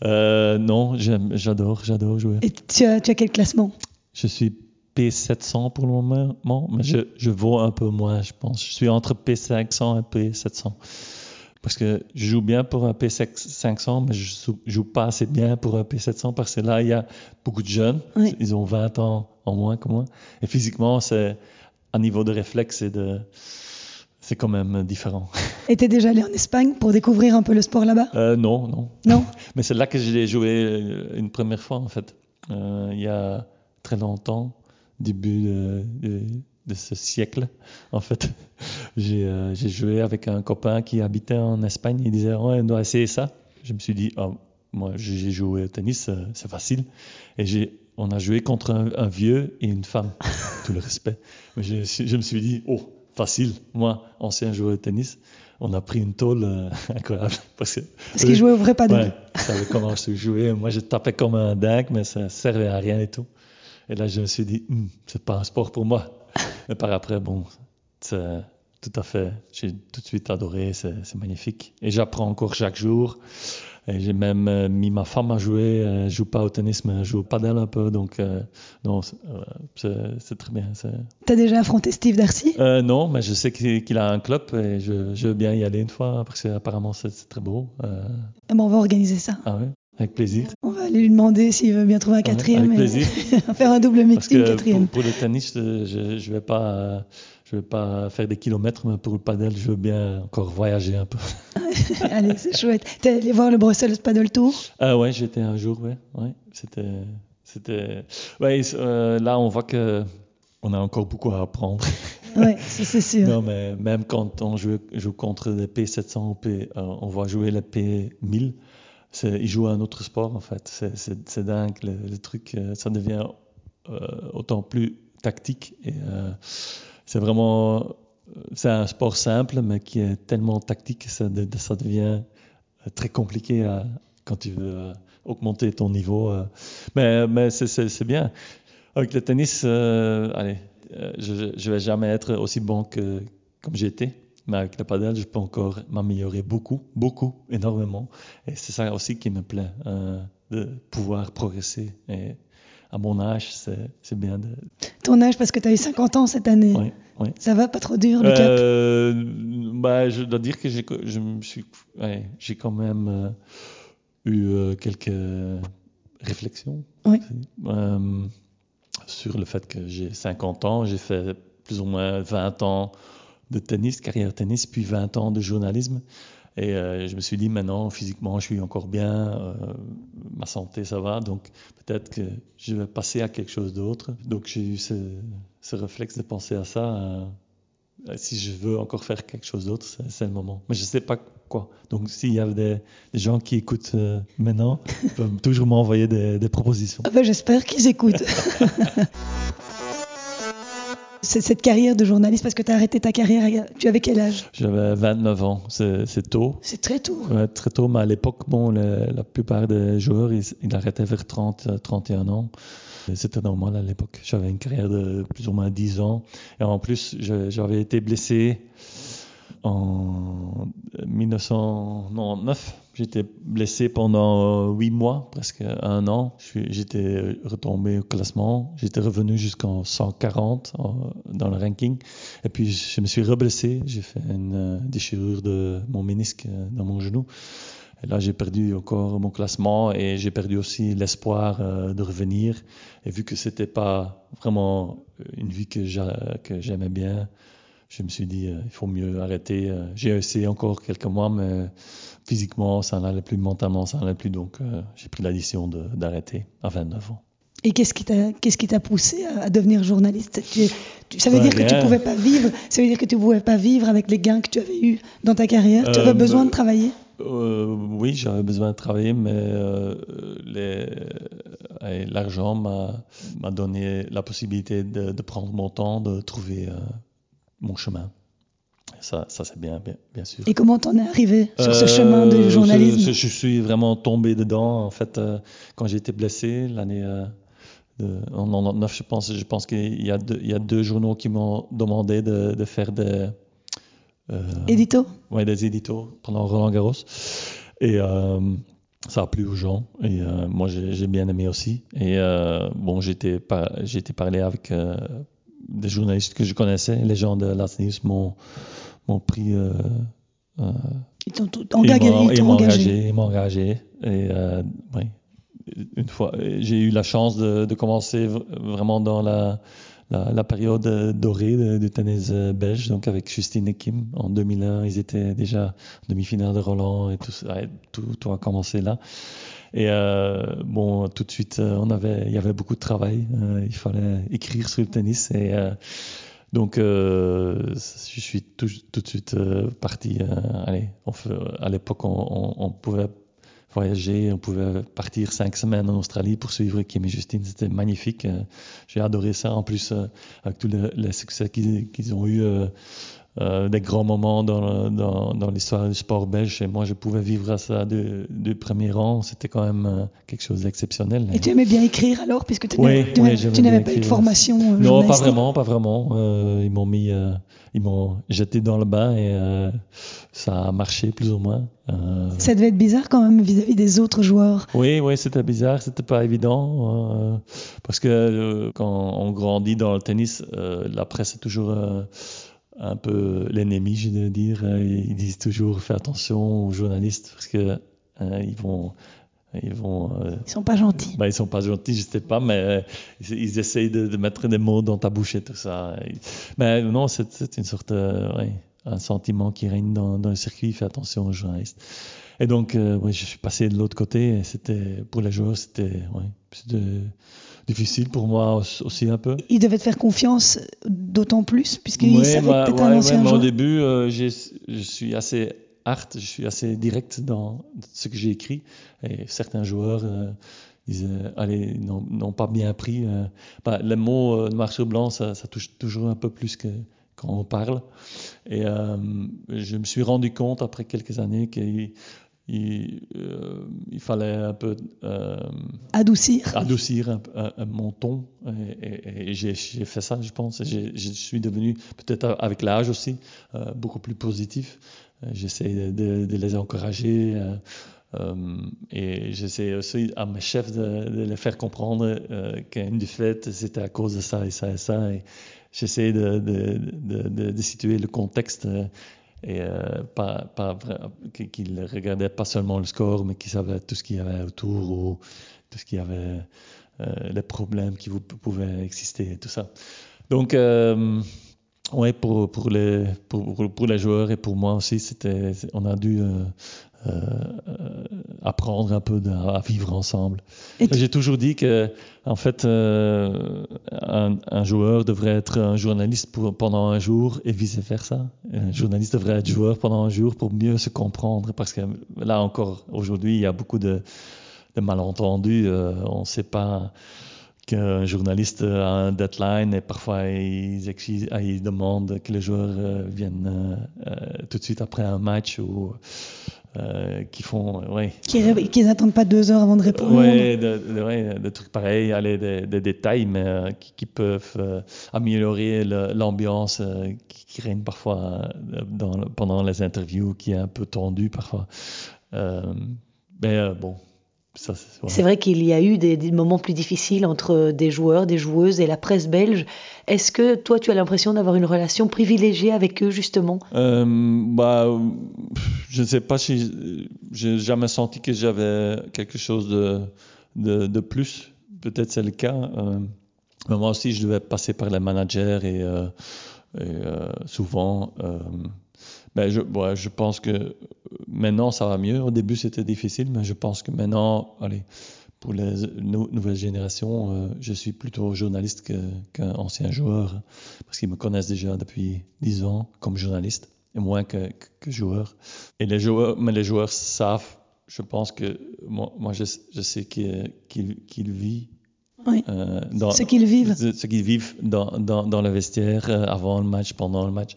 euh, non, j'aime- j'adore, j'adore jouer. Et tu as, tu as quel classement? Je suis P700 pour le moment, mais je, je vaux un peu moins, je pense. Je suis entre P500 et P700. Parce que je joue bien pour un P500, mais je joue, joue pas assez bien pour un P700 parce que là, il y a beaucoup de jeunes. Oui. Ils ont 20 ans en moins que moi. Et physiquement, c'est à niveau de réflexe et de. C'est quand même différent. Et t'es déjà allé en Espagne pour découvrir un peu le sport là-bas? Euh, non, non. Non? Mais c'est là que j'ai joué euh, une première fois, en fait. Euh, il y a très longtemps, début de, de- de ce siècle, en fait. J'ai euh, j'ai joué avec un copain qui habitait en Espagne. Il disait, ouais, on doit essayer ça. Je me suis dit, Ah, moi, j'ai joué au tennis, euh, c'est facile. Et j'ai on a joué contre un, un vieux et une femme, tout le respect. Mais je, je me suis dit, oh, facile. Moi, ancien joueur de tennis, on a pris une tôle euh, incroyable. Parce qu'il jouait au vrai padel. Ouais, je savais comment se jouer. Moi, je tapais comme un dingue, mais ça servait à rien et tout. Et là, je me suis dit, Hum, c'est pas un sport pour moi. Mais par après, bon, c'est tout à fait. J'ai tout de suite adoré, c'est magnifique. Et j'apprends encore chaque jour. Et j'ai même euh, mis ma femme à jouer. Elle joue pas au tennis, mais elle joue au padel un peu. Donc, euh, non, c'est euh, très bien. c'est- T'as déjà affronté Steve Darcy? Euh, non, mais je sais qu'il a un club et je, je veux bien y aller une fois parce que apparemment c'est très beau. Euh, Ah ben, On va organiser ça. ah ouais, avec plaisir. On va aller lui demander s'il veut bien trouver un quatrième. avec et plaisir. faire un double meeting quatrième. pour, pour le tennis, euh, je, je vais pas, euh, je vais pas faire des kilomètres, mais pour le padel, je veux bien encore voyager un peu. Allez, c'est chouette. T'es allé voir le Brussels Paddle Tour? Ah ouais, j'étais un jour, ouais, ouais, c'était, c'était, ouais, euh, là on voit que on a encore beaucoup à apprendre. Ça, c'est sûr. Non, mais même quand on joue, joue contre des P700 ou P, euh, on va jouer les P1000, c'est- ils jouent à un autre sport en fait. C'est dingue, le, le truc, euh, ça devient autant plus tactique. Et c'est vraiment, c'est un sport simple, mais qui est tellement tactique que ça, devient très compliqué à, quand tu veux augmenter ton niveau. Mais, mais c'est bien. Avec le tennis, allez, je ne vais jamais être aussi bon que comme j'étais. Mais avec le padel, je peux encore m'améliorer beaucoup, beaucoup, énormément. Et c'est ça aussi qui me plaît, euh, de pouvoir progresser. Et à mon âge, c'est bien de... Ton âge, parce que tu as eu 50 ans cette année. Oui, oui. Ça va pas trop dur, le euh, bah, Je dois dire que j'ai j'ai quand même euh, eu euh, quelques réflexions oui. sur le fait que j'ai 50 ans. J'ai fait plus ou moins 20 ans de tennis, carrière tennis, puis 20 ans de journalisme. Et euh, je me suis dit, maintenant, physiquement, je suis encore bien, euh, ma santé, ça va, donc peut-être que je vais passer à quelque chose d'autre. Donc j'ai eu ce, ce, réflexe de penser à ça. Euh, si je veux encore faire quelque chose d'autre, c'est le moment. Mais je ne sais pas quoi. Donc s'il y a des, des, gens qui écoutent maintenant, ils peuvent toujours m'envoyer des, des, propositions. Ah ben, J'espère qu'ils écoutent. cette carrière de journaliste Parce que tu as arrêté ta carrière, tu avais quel âge? J'avais 29 ans, c'est tôt. C'est très tôt. Ouais, très tôt, mais à l'époque, bon, la plupart des joueurs, ils, ils arrêtaient vers 30, 31 ans. C'était normal à l'époque. J'avais une carrière de plus ou moins 10 ans. Et en plus, j'avais été blessé en 1999. J'étais blessé pendant 8 mois, presque un an. J'étais retombé au classement. J'étais revenu jusqu'en 140 dans le ranking. Et puis, je me suis reblessé. J'ai fait une euh, déchirure de mon ménisque euh, dans mon genou. Et là, j'ai perdu encore mon classement et j'ai perdu aussi l'espoir euh, de revenir. Et vu que c'était pas vraiment une vie que j'aimais bien, je me suis dit, euh, il faut mieux arrêter. Euh, j'ai essayé encore quelques mois, mais physiquement, ça n'allait plus, mentalement, ça n'allait plus. Donc, euh, j'ai pris la décision d'arrêter à 29 ans. Et qu'est-ce qui t'a qu'est-ce qui t'a poussé à, devenir journaliste? Tu, Ça veut dire que tu pouvais pas vivre. Ça veut dire que tu pouvais pas vivre avec les gains que tu avais eus dans ta carrière? tu avais besoin de travailler? oui, j'avais besoin de travailler, mais l'argent m'a donné la possibilité de, de, prendre mon temps, de trouver mon chemin. Ça, ça c'est bien, bien, sûr. Et comment t'en es arrivé sur ce chemin de euh, journalisme je, je, suis vraiment tombé dedans. En fait, euh, quand j'ai été blessé, l'année euh, en 99, je pense, je pense qu'il y, a deux, il y a deux journaux qui m'ont demandé de, de, faire des... éditos Oui, des éditos pendant Roland Garros. Et ça a plu aux gens. Et moi, j'ai bien aimé aussi. Et bon, j'ai été, été parlé avec des journalistes que je connaissais, les gens de Last News m'ont, m'ont pris. Euh, euh, ils t'ont engagé. Ils m'ont engagé. Ils m'ont engagé. Et euh, oui, une fois, j'ai eu la chance de, de commencer vraiment dans la, la, la période dorée du tennis belge, donc avec Justine et Kim en 2001. Ils étaient déjà demi-finale de Roland et tout, tout, tout a commencé là. Et euh, bon, tout de suite, euh, on avait, il y avait beaucoup de travail. Euh, il fallait écrire sur le tennis. Et donc, je suis tout, de suite parti. allez, à l'époque, on, pouvait voyager, on pouvait partir cinq semaines en Australie pour suivre Kim et Justine. C'était magnifique. J'ai adoré ça. En plus, avec tous les, les succès qu'ils ont eu euh, des grands moments dans, dans, dans l'histoire du sport belge et moi je pouvais vivre ça du, du premier rang. C'était quand même euh, quelque chose d'exceptionnel. Et tu aimais bien écrire alors puisque tu, n'avais pas eu de formation euh, Non, pas vraiment, pas vraiment. ils m'ont mis, ils m'ont jeté dans le bain et ça a marché plus ou moins. Ça devait être bizarre quand même vis-à-vis des autres joueurs. Oui, oui, c'était bizarre, c'était pas évident parce que quand on grandit dans le tennis, la presse est toujours un peu l'ennemi, je veux dire. Ils disent toujours fais attention aux journalistes parce que hein, ils vont ils vont. Euh, ils sont pas gentils. Ben, ils sont pas gentils, je sais pas, mais euh, ils, essayent de, mettre des mots dans ta bouche et tout ça. mais non, c'est une sorte, euh, un sentiment qui règne dans, dans, le circuit. Fais attention aux journalistes. Et donc, je suis passé de l'autre côté. C'était pour les joueurs, c'était, ouais, difficile pour moi aussi un peu. Il devait te faire confiance d'autant plus, puisqu'il ouais, savait que tu un ancien Au début, euh, je suis assez hard, je suis assez direct dans ce que j'ai écrit. Et certains joueurs euh, ils allez, n'ont pas bien pris. Bah, le mot noir sur blanc, ça, ça, touche toujours un peu plus que quand on parle. Et je me suis rendu compte après quelques années qu'il il, euh, il, fallait un peu euh, adoucir, adoucir un, mon ton. Et, j'ai fait ça, je pense. Je suis devenu, peut-être avec l'âge aussi, euh, beaucoup plus positif. J'essaie de, de, les encourager. et j'essaie aussi à mes chefs de, de les faire comprendre qu'une défaite, c'était à cause de ça et ça et ça. Et j'essaie de, de, situer le contexte et euh, pas, pas qu'il regardait pas seulement le score, mais qu'il savait tout ce qu'il y avait autour ou tout ce qu'il y avait, euh, les problèmes qui pouvaient exister et tout ça. Donc, euh, ouais, pour, pour, les, pour, pour, les joueurs et pour moi aussi, on a dû euh, apprendre un peu à vivre ensemble. J'ai toujours dit que, en fait, euh, un, joueur devrait être un journaliste pour, pendant un jour et vice versa. Un journaliste devrait être joueur pendant un jour pour mieux se comprendre, parce que là encore, aujourd'hui, il y a beaucoup de, de malentendus. Euh, on ne sait pas qu'un journaliste a un deadline et parfois ils, exigent, ils demandent que les joueurs viennent tout de suite après un match ou euh, qui font, ouais. Qui, n'attendent pas deux heures avant de répondre. Ouais, des trucs pareils, aller des, des détails, mais euh, qui, peuvent euh, améliorer l'ambiance qui, règne parfois dans, pendant les interviews, qui est un peu tendue parfois. mais bon, c'est vrai qu'il y a eu des, moments plus difficiles entre des joueurs, des joueuses et la presse belge. Est-ce que toi, tu as l'impression d'avoir une relation privilégiée avec eux, justement? Euh, bah, Je ne sais pas si j'ai jamais senti que j'avais quelque chose de, de, plus. Peut-être c'est le cas. Euh, mais moi aussi, je devais passer par les managers et, euh, et souvent ben je, je pense que maintenant ça va mieux. Au début c'était difficile, mais je pense que maintenant, allez, pour les nouvelles générations, euh, je suis plutôt journaliste qu'un ancien joueur, parce qu'ils me connaissent déjà depuis 10 ans comme journaliste, et moins que, que, joueur. Et les joueurs, mais les joueurs savent, je pense que moi, moi je, je sais qu'ils qu vivent oui. Euh, dans, ce qu'ils vivent. Ce, qu'ils vivent dans, dans, dans, le vestiaire, euh, avant le match, pendant le match.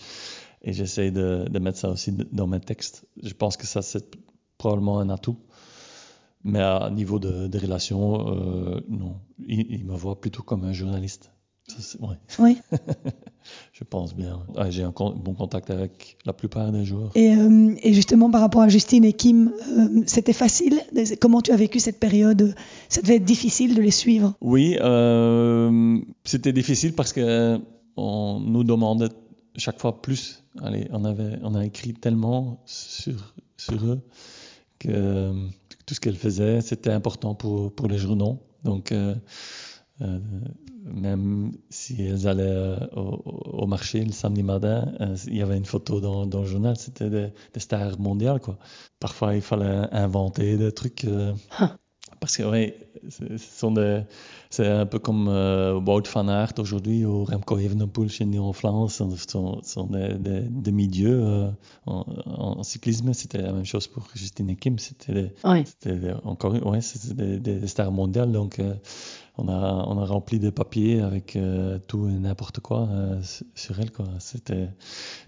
Et j'essaie de, de, mettre ça aussi dans mes textes. Je pense que ça, c'est probablement un atout. Mais à niveau de, de relations, euh, non. Il, me voit plutôt comme un journaliste. ouais. Oui. je pense bien. J'ai un bon contact avec la plupart des joueurs. Et, euh, et justement, par rapport à Justine et Kim, euh, c'était facile Comment tu as vécu cette période? Ça devait être difficile de les suivre? Oui, euh, c'était difficile parce que on nous demandait chaque fois plus. Allez, on, avait, on a écrit tellement sur, sur eux que tout ce qu'elles faisaient, c'était important pour, pour les journaux. Donc, euh, euh, même si elles allaient euh, au, marché le samedi matin, il y avait une photo dans, dans le journal, c'était des, stars mondiales. Quoi. Parfois, il fallait inventer des trucs. Parce que, oui, ce sont des c'est un peu comme euh, Wout van Aert aujourd'hui ou Remco Evenepoel chez nous en France. Ce sont, sont des, des, milieux euh, en, en, cyclisme. C'était la même chose pour Justine Kim. C'était ouais. encore ouais, des, des, stars mondiales. Donc, euh, on, a, on a rempli des papiers avec euh, tout et n'importe quoi euh, sur elles. C'était,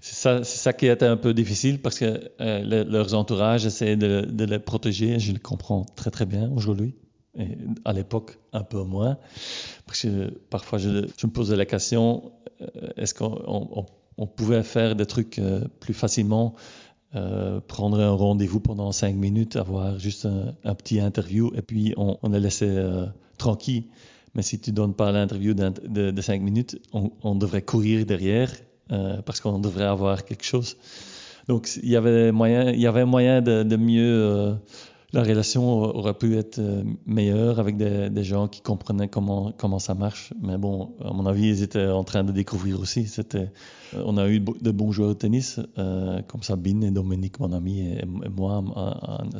c'est, ça, ça qui était un peu difficile parce que leurs entourages essayaient de, de les protéger. Je le comprends très très bien aujourd'hui et à l'époque un peu moins, parce que parfois je, me posais la question, euh, est-ce qu'on on, pouvait faire des trucs euh, plus facilement, euh, prendre un rendez-vous pendant cinq minutes, avoir juste un, petit interview, et puis on, on les laissait tranquille. Mais si tu donnes pas l'interview de, cinq minutes, on, devrait courir derrière, parce qu'on devrait avoir quelque chose. Donc il y avait moyen, il y avait moyen de mieux la relation aurait pu être euh, meilleure avec des, gens qui comprenaient comment, ça marche. Mais bon, à mon avis, ils étaient en train de découvrir aussi. Euh, on a eu de bons joueurs de tennis, euh, comme Sabine et Dominique, mon ami, et, moi, à, un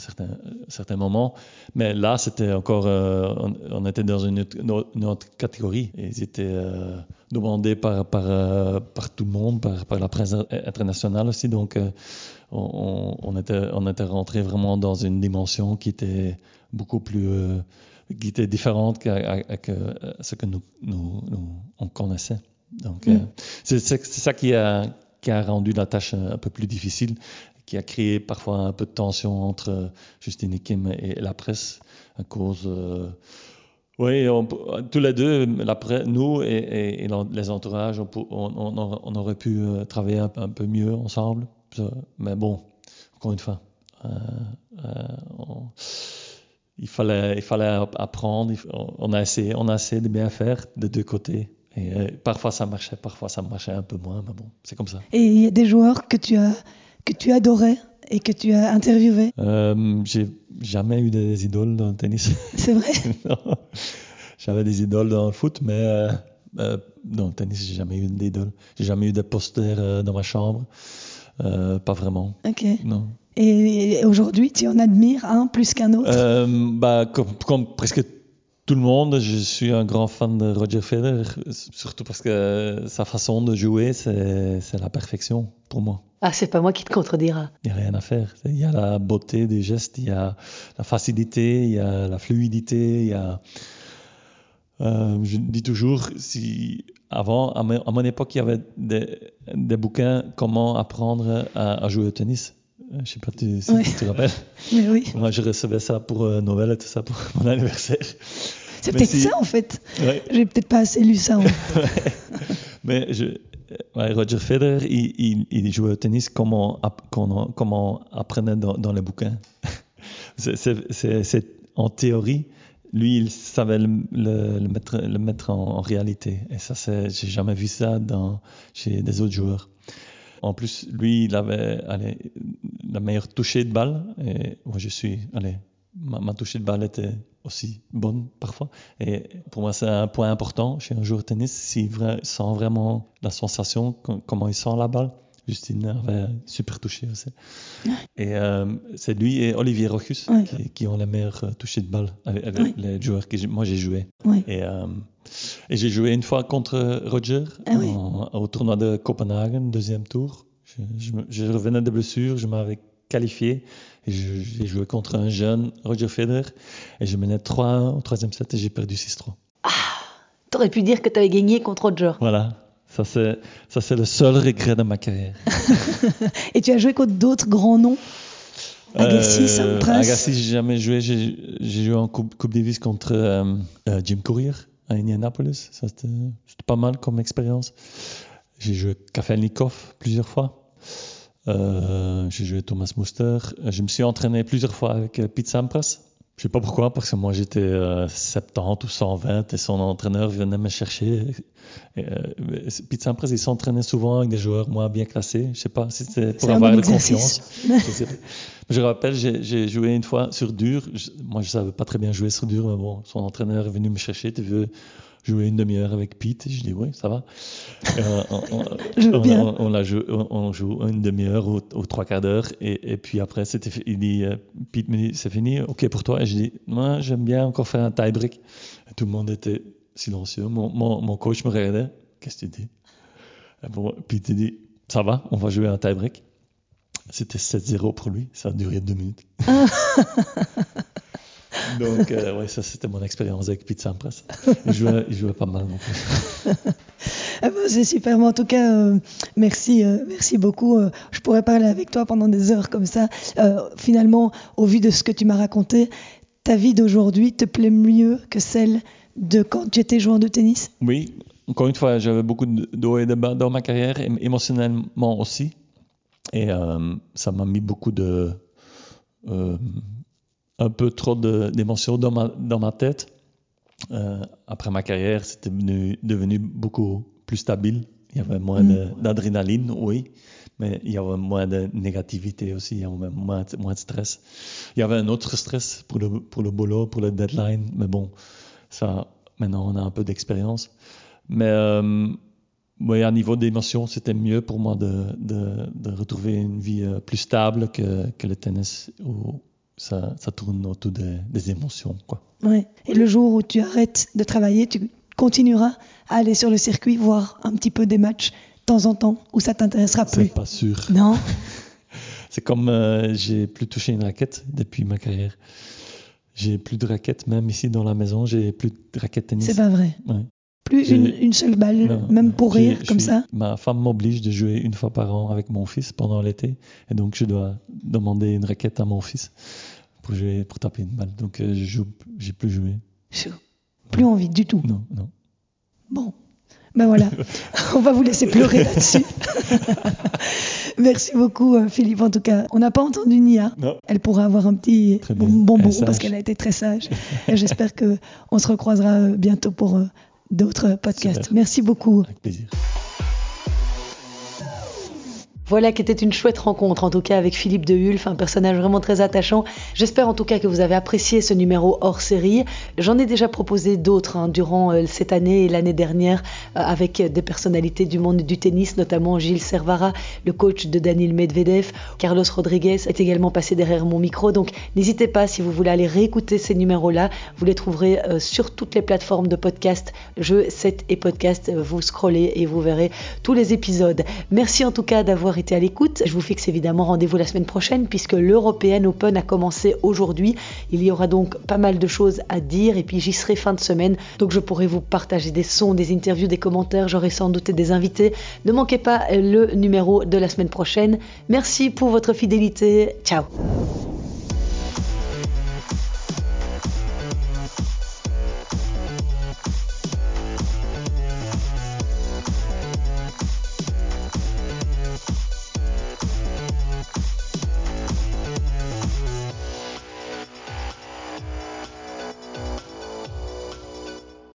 certain, moment. Mais là, c'était encore, on, était dans une autre, catégorie. Ils étaient demandés par tout le monde, par, par la presse internationale aussi. Donc, on, on, était, on était rentré vraiment dans une dimension qui était beaucoup plus, euh, qui était différente que, ce que nous, nous, on connaissait. Donc, Mm. c'est ça qui a, qui a rendu la tâche un peu plus difficile, qui a créé parfois un peu de tension entre Justine Kim et la presse à cause. oui, on, tous les deux, la nous et, et, et, les entourages, on, on, on aurait pu euh, travailler un, un, peu mieux ensemble. Mais bon, encore une fois, euh, euh, il, fallait, il fallait apprendre. On a essayé, on a essayé de bien faire de deux côtés. Et euh, parfois ça marchait, parfois ça marchait un peu moins, mais bon, c'est comme ça. Et il y a des joueurs que tu as que tu adorais et que tu as interviewé euh, J'ai jamais eu des idoles dans le tennis. C'est vrai? J'avais des idoles dans le foot, mais euh, dans le tennis, j'ai jamais eu d'idoles. J'ai jamais eu de posters euh, dans ma chambre. Pas vraiment. Ok. Non. Et aujourd'hui, tu en admires un plus qu'un autre? Bah, comme, comme presque tout le monde, je suis un grand fan de Roger Federer, surtout parce que sa façon de jouer, c'est la perfection pour moi. Ah, c'est pas moi qui te contredira. Il n'y a rien à faire. Il y a la beauté des gestes, il y a la facilité, il y a la fluidité, il y a. Euh, je dis toujours, si avant, à, à mon époque, il y avait des, des bouquins comment apprendre à, à, jouer au tennis. Je ne sais pas si, tu te rappelles. Mais oui. Moi, je recevais ça pour euh, Noël et tout ça pour mon anniversaire. C'est peut-être si... ça en fait. Ouais. J'ai peut-être pas assez lu ça. En fait. Mais je, ouais, Roger Federer, il, il, il, jouait au tennis comme on, comme on, comme on apprenait dans, dans les bouquins. c'est en théorie. Lui, il savait le, mettre, en, réalité. Et ça, j'ai jamais vu ça chez des autres joueurs. En plus, lui, il avait la meilleure touchée de balle. Et moi, je suis, allez, ma, ma touchée de balle était aussi bonne parfois. Et pour moi, c'est un point important chez un joueur de tennis. S'il sent vraiment la sensation, comment il sent la balle. Justine avait super touché aussi. Et euh, c'est lui et Olivier Rochus ouais. qui, qui, ont la meilleure touchée de balle avec, avec ouais. les joueurs que moi j'ai joué. Ouais. Et, euh, et j'ai joué une fois contre Roger ah, en, au tournoi de Copenhague, deuxième tour. Je, je, je revenais de blessure, je m'avais qualifié et j'ai joué contre un jeune Roger Federer et je menais 3 au troisième set et j'ai perdu 6-3. Ah, t'aurais pu dire que tu avais gagné contre Roger. Voilà. Ça, c'est, ça, c'est le seul regret de ma carrière. et tu as joué contre d'autres grands noms? Agassi, euh, Agassi, j'ai jamais joué. J'ai, j'ai joué en Coupe, coupe Davis contre euh, euh, Jim Courier à Indianapolis. Ça, c'était, c'était pas mal comme expérience. J'ai joué Kafelnikov plusieurs fois. Euh, j'ai joué Thomas Muster. Je me suis entraîné plusieurs fois avec Pete Sampras. Je sais pas pourquoi, parce que moi j'étais euh, 70 ou 120 et son entraîneur venait me chercher. Et, euh, Pete Sampras, il s'entraînait souvent avec des joueurs moins bien classés. Je sais pas si c'était pour avoir bon confiance. je, rappelle, j'ai, j'ai joué une fois sur dur. Je, moi je savais pas très bien jouer sur dur, mais bon, son entraîneur est venu me chercher. Tu veux jouer une demi-heure avec Pete Je dis oui, ça va. Euh, on, on, on, on, joue, on, joue une demi-heure ou, ou, trois quarts d'heure et, et, puis après, c'était, il dit, euh, Pete me dit, c'est fini, ok pour toi. Et je dis, moi, j'aime bien encore faire un tie-break. Tout le monde était silencieux. Mon, mon, mon coach me regardait. Qu'est-ce que tu dis? Et bon, Pete dit, ça va, on va jouer un tie-break. C'était 7-0 pour lui, ça a duré deux minutes. Donc, euh, ouais, ça c'était mon expérience avec Pete Sampras. Il jouait, il jouait pas mal non plus. ah ben, c'est super, mais en tout cas, euh, merci, euh, merci beaucoup. je pourrais parler avec toi pendant des heures comme ça. finalement, au vu de ce que tu m'as raconté, ta vie d'aujourd'hui te plaît mieux que celle de quand tu étais joueur de tennis? Oui, encore une fois, j'avais beaucoup de hauts et de bas dans ma carrière, émotionnellement aussi. Et ça m'a mis beaucoup de un peu trop d'émotions dans ma, dans ma tête. Euh, après ma carrière, c'était devenu, devenu, beaucoup plus stable. Il y avait moins mmh. d'adrénaline, oui, mais il y avait moins de négativité aussi, il y avait moins, moins de stress. Il y avait un autre stress pour le, pour le boulot, pour le deadline, mais bon, ça, maintenant on a un peu d'expérience. Mais euh, oui, à niveau d'émotion, c'était mieux pour moi de, de, de, retrouver une vie plus stable que, que le tennis ou, ça, ça, tourne autour des, des, émotions. Quoi. Ouais. Et le jour où tu arrêtes de travailler, tu continueras à aller sur le circuit, voir un petit peu des matchs de temps en temps, ou ça t'intéressera plus C'est pas sûr. Non C'est comme euh, j'ai plus touché une raquette depuis ma carrière. J'ai plus de raquettes, même ici dans la maison, j'ai plus de raquettes tennis. C'est pas vrai. Ouais. Plus une, une seule balle, Non, même pour rire, comme suis- ça. Ma femme m'oblige de jouer une fois par an avec mon fils pendant l'été. Et donc, je dois demander une raquette à mon fils pour jouer, pour taper une balle. Donc, euh, je joue, j'ai plus joué. Plus envie du tout. Non, non. Bon, ben voilà, on va vous laisser pleurer là-dessus. Merci beaucoup euh, Philippe, en tout cas. On n'a pas entendu Nia. Non. Elle pourra avoir un petit bonbon parce qu'elle a été très sage. Et j'espère que on se recroisera euh, bientôt pour d'autres podcasts. Merci beaucoup. Avec plaisir. Voilà qui était une chouette rencontre, en tout cas avec Philippe de Hulf, un personnage vraiment très attachant. J'espère en tout cas que vous avez apprécié ce numéro hors série. J'en ai déjà proposé d'autres hein, durant euh, cette année et l'année dernière euh, avec des personnalités du monde du tennis, notamment Gilles Servara, le coach de Daniel Medvedev. Carlos Rodriguez est également passé derrière mon micro. Donc n'hésitez pas si vous voulez aller réécouter ces numéros-là. Vous les trouverez euh, sur toutes les plateformes de podcast, jeux, set et podcast. Vous scrollez et vous verrez tous les épisodes. Merci en tout cas d'avoir été à l'écoute. Je vous fixe évidemment rendez-vous la semaine prochaine puisque l'European Open a commencé aujourd'hui. Il y aura donc pas mal de choses à dire et puis j'y serai fin de semaine. Donc je pourrai vous partager des sons, des interviews, des commentaires. J'aurai sans doute des invités. Ne manquez pas le numéro de la semaine prochaine. Merci pour votre fidélité. Ciao